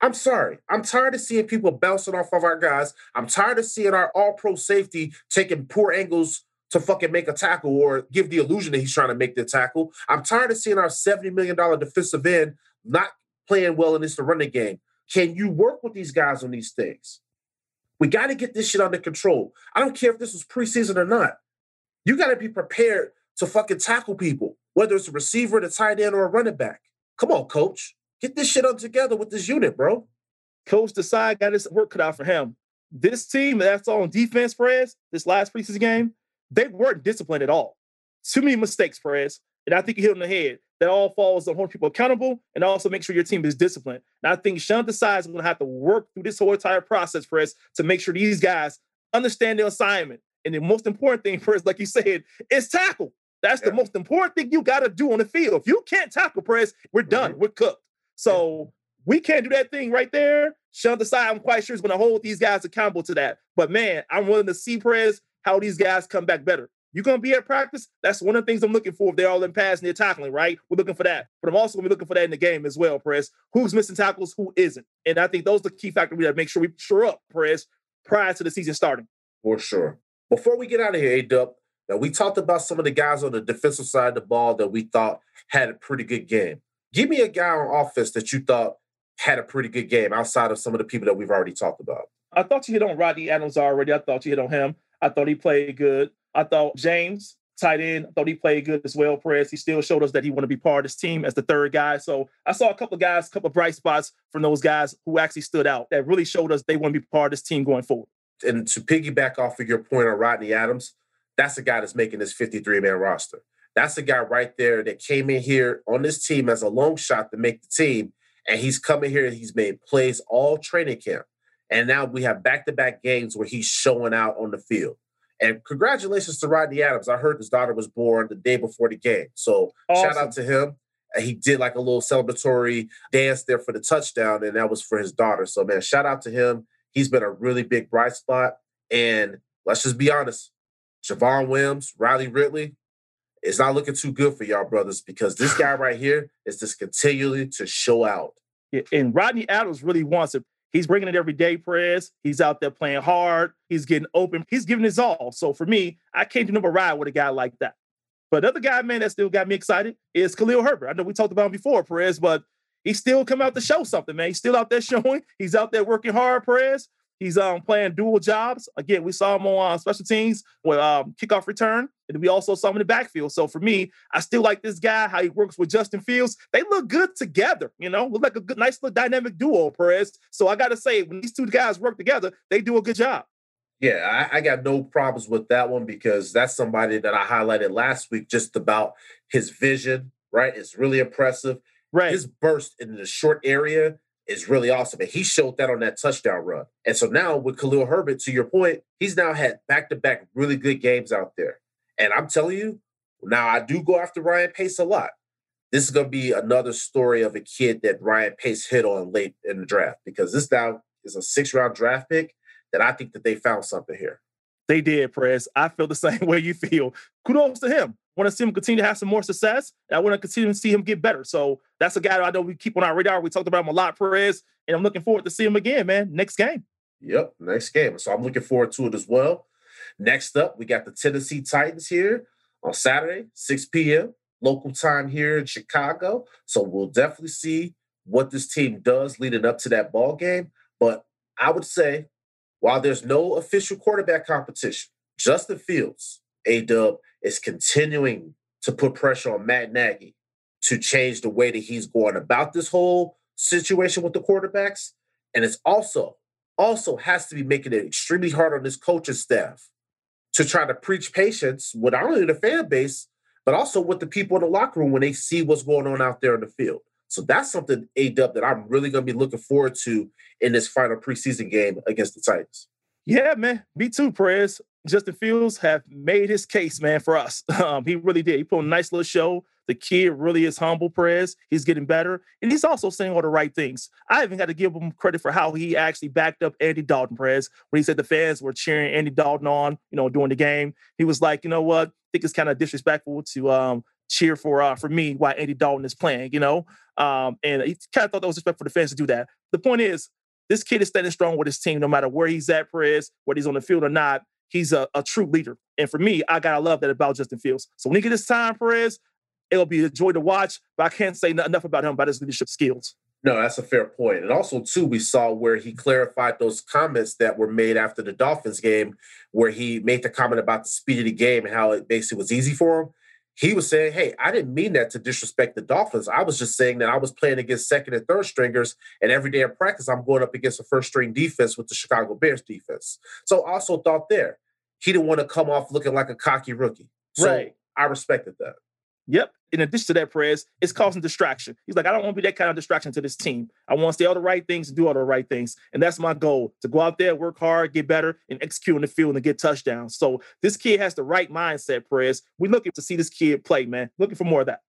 I'm sorry. I'm tired of seeing people bouncing off of our guys. I'm tired of seeing our all pro safety taking poor angles to fucking make a tackle or give the illusion that he's trying to make the tackle. I'm tired of seeing our $70 million defensive end not playing well in this running game. Can you work with these guys on these things? We got to get this shit under control. I don't care if this was preseason or not. You got to be prepared to fucking tackle people, whether it's a receiver, the tight end, or a running back. Come on, coach. Get this shit up together with this unit, bro. Coach Desai got his work cut out for him. This team that's all on defense, Perez, this last preseason game, they weren't disciplined at all. Too many mistakes, Perez. And I think you hit on the head. That all falls on holding people accountable and also make sure your team is disciplined. And I think Sean Desai is going to have to work through this whole entire process, Perez, to make sure these guys understand their assignment, and the most important thing (laughs) first, like you said, is tackle. That's the most important thing you got to do on the field. If you can't tackle press, we're done. Mhm. We're cooked. So we can't do that thing right there. Sean Desai, I'm quite sure is going to hold these guys accountable to that. But man, I'm willing to see press how these guys come back better. You're going to be at practice. That's one of the things I'm looking for. If they're all in pass and they're tackling, right? We're looking for that. But I'm also going to be looking for that in the game as well, Press. Who's missing tackles? Who isn't? And I think those are the key factors we got to make sure we sure up, Press, prior to the season starting. For sure. Before we get out of here, A Dub, now we talked about some of the guys on the defensive side of the ball that we thought had a pretty good game. Give me a guy on offense that you thought had a pretty good game outside of some of the people that we've already talked about. I thought you hit on Rodney Adams already. I thought you hit on him. I thought he played good. I thought James, tight end, thought he played good as well. Perez, he still showed us that he want to be part of this team as the third guy. So I saw a couple of guys, a couple of bright spots from those guys who actually stood out that really showed us they want to be part of this team going forward. And to piggyback off of your point on Rodney Adams, that's the guy that's making this 53 man roster. That's the guy right there that came in here on this team as a long shot to make the team. And he's coming here and he's made plays all training camp. And now we have back to back games where he's showing out on the field. And congratulations to Rodney Adams. I heard his daughter was born the day before the game. So shout out to him. He did like a little celebratory dance there for the touchdown, and that was for his daughter. So, man, shout out to him. He's been a really big bright spot. And let's just be honest Javon Williams, Riley Ridley, it's not looking too good for y'all brothers because this (sighs) guy right here is just continually to show out. Yeah, and Rodney Adams really wants it. He's bringing it every day, Perez. He's out there playing hard. He's getting open. He's giving his all. So for me, I can't do never ride with a guy like that. But another guy, man, that still got me excited is Khalil Herbert. I know we talked about him before, Perez, but he's still come out to show something, man. He's still out there (laughs) showing. He's out there working hard, Perez. He's um playing dual jobs. Again, we saw him on uh, special teams with um, kickoff return, and we also saw him in the backfield. So for me, I still like this guy. How he works with Justin Fields. They look good together. You know, look like a good, nice little dynamic duo, Perez. So I got to say, when these two guys work together, they do a good job. Yeah, I, I got no problems with that one because that's somebody that I highlighted last week just about his vision, right? It's really impressive. Right. His burst in the short area is really awesome. And he showed that on that touchdown run. And so now with Khalil Herbert, to your point, he's now had back to back really good games out there. And I'm telling you, now I do go after Ryan Pace a lot. This is going to be another story of a kid that Ryan Pace hit on late in the draft because this now is a six round draft pick that I think that they found something here. They did, Press. I feel the (laughs) same way you feel. Kudos to him. Want to see him continue to have some more success. I want to continue to see him get better. So that's a guy that I know we keep on our radar. We talked about him a lot, Perez, and I'm looking forward to see him again, man. Next game. Yep, next game. So I'm looking forward to it as well. Next up, we got the Tennessee Titans here on Saturday, 6 p.m. local time here in Chicago. So we'll definitely see what this team does leading up to that ball game. But I would say, while there's no official quarterback competition, Justin Fields, A Dub, is continuing to put pressure on Matt Nagy to change the way that he's going about this whole situation with the quarterbacks. And it's also also has to be making it extremely hard on his coaching staff to try to preach patience with not only the fan base, but also with the people in the locker room when they see what's going on out there in the field. So that's something A Dub that I'm really going to be looking forward to in this final preseason game against the Titans. Yeah, man. Me too, Perez. Justin Fields have made his case, man, for us. (laughs) Um, he really did. He put on a nice little show. The kid really is humble, Perez. He's getting better. And he's also saying all the right things. I even got to give him credit for how he actually backed up Andy Dalton, Perez, when he said the fans were cheering Andy Dalton on, you know, during the game. He was like, you know what? I think it's kind of disrespectful to um, cheer for uh, for me while Andy Dalton is playing, you know? Um, and he kind of thought that was respect for the fans to do that. The point is, this kid is standing strong with his team, no matter where he's at, Perez, whether he's on the field or not. He's a, a true leader. And for me, I gotta love that about Justin Fields. So when he gets his time, Perez, it'll be a joy to watch. But I can't say enough about him about his leadership skills. No, that's a fair point. And also, too, we saw where he clarified those comments that were made after the Dolphins game, where he made the comment about the speed of the game and how it basically was easy for him. He was saying, Hey, I didn't mean that to disrespect the Dolphins. I was just saying that I was playing against second and third stringers, and every day in practice, I'm going up against a first string defense with the Chicago Bears defense. So also thought there, he didn't want to come off looking like a cocky rookie. So Right. I respected that. Yep. In addition to that, Perez, it's causing distraction. He's like, I don't want to be that kind of distraction to this team. I want to say all the right things and do all the right things. And that's my goal to go out there, work hard, get better, and execute in the field and get touchdowns. So this kid has the right mindset, Perez. We're looking to see this kid play, man. Looking for more of that.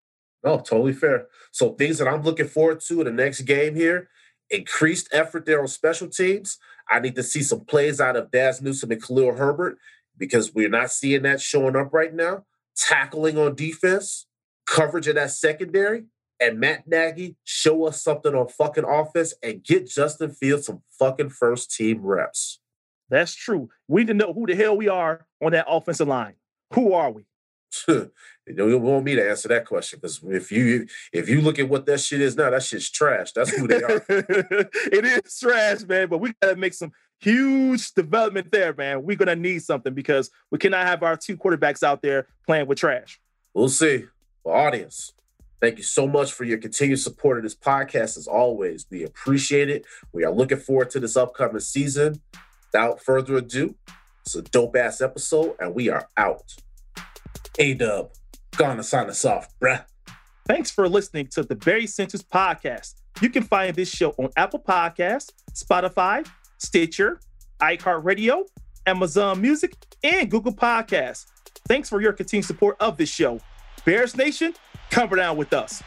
No, totally fair. So things that I'm looking forward to in the next game here, increased effort there on special teams. I need to see some plays out of Dazz Newsome and Khalil Herbert because we're not seeing that showing up right now. Tackling on defense, coverage of that secondary, and Matt Nagy show us something on fucking offense and get Justin Fields some fucking first team reps. That's true. We need to know who the hell we are on that offensive line. Who are we? (laughs) you don't want me to answer that question because if you if you look at what that shit is now, that shit's trash. That's who they are. (laughs) it is trash, man. But we gotta make some huge development there, man. We're gonna need something because we cannot have our two quarterbacks out there playing with trash. We'll see. Audience, thank you so much for your continued support of this podcast. As always, we appreciate it. We are looking forward to this upcoming season. Without further ado, it's a dope ass episode, and we are out. A Dub, gonna sign us off, bruh. Thanks for listening to the Barry Centers podcast. You can find this show on Apple Podcasts, Spotify, Stitcher, iHeartRadio, Amazon Music, and Google Podcasts. Thanks for your continued support of this show. Bears Nation, come down with us.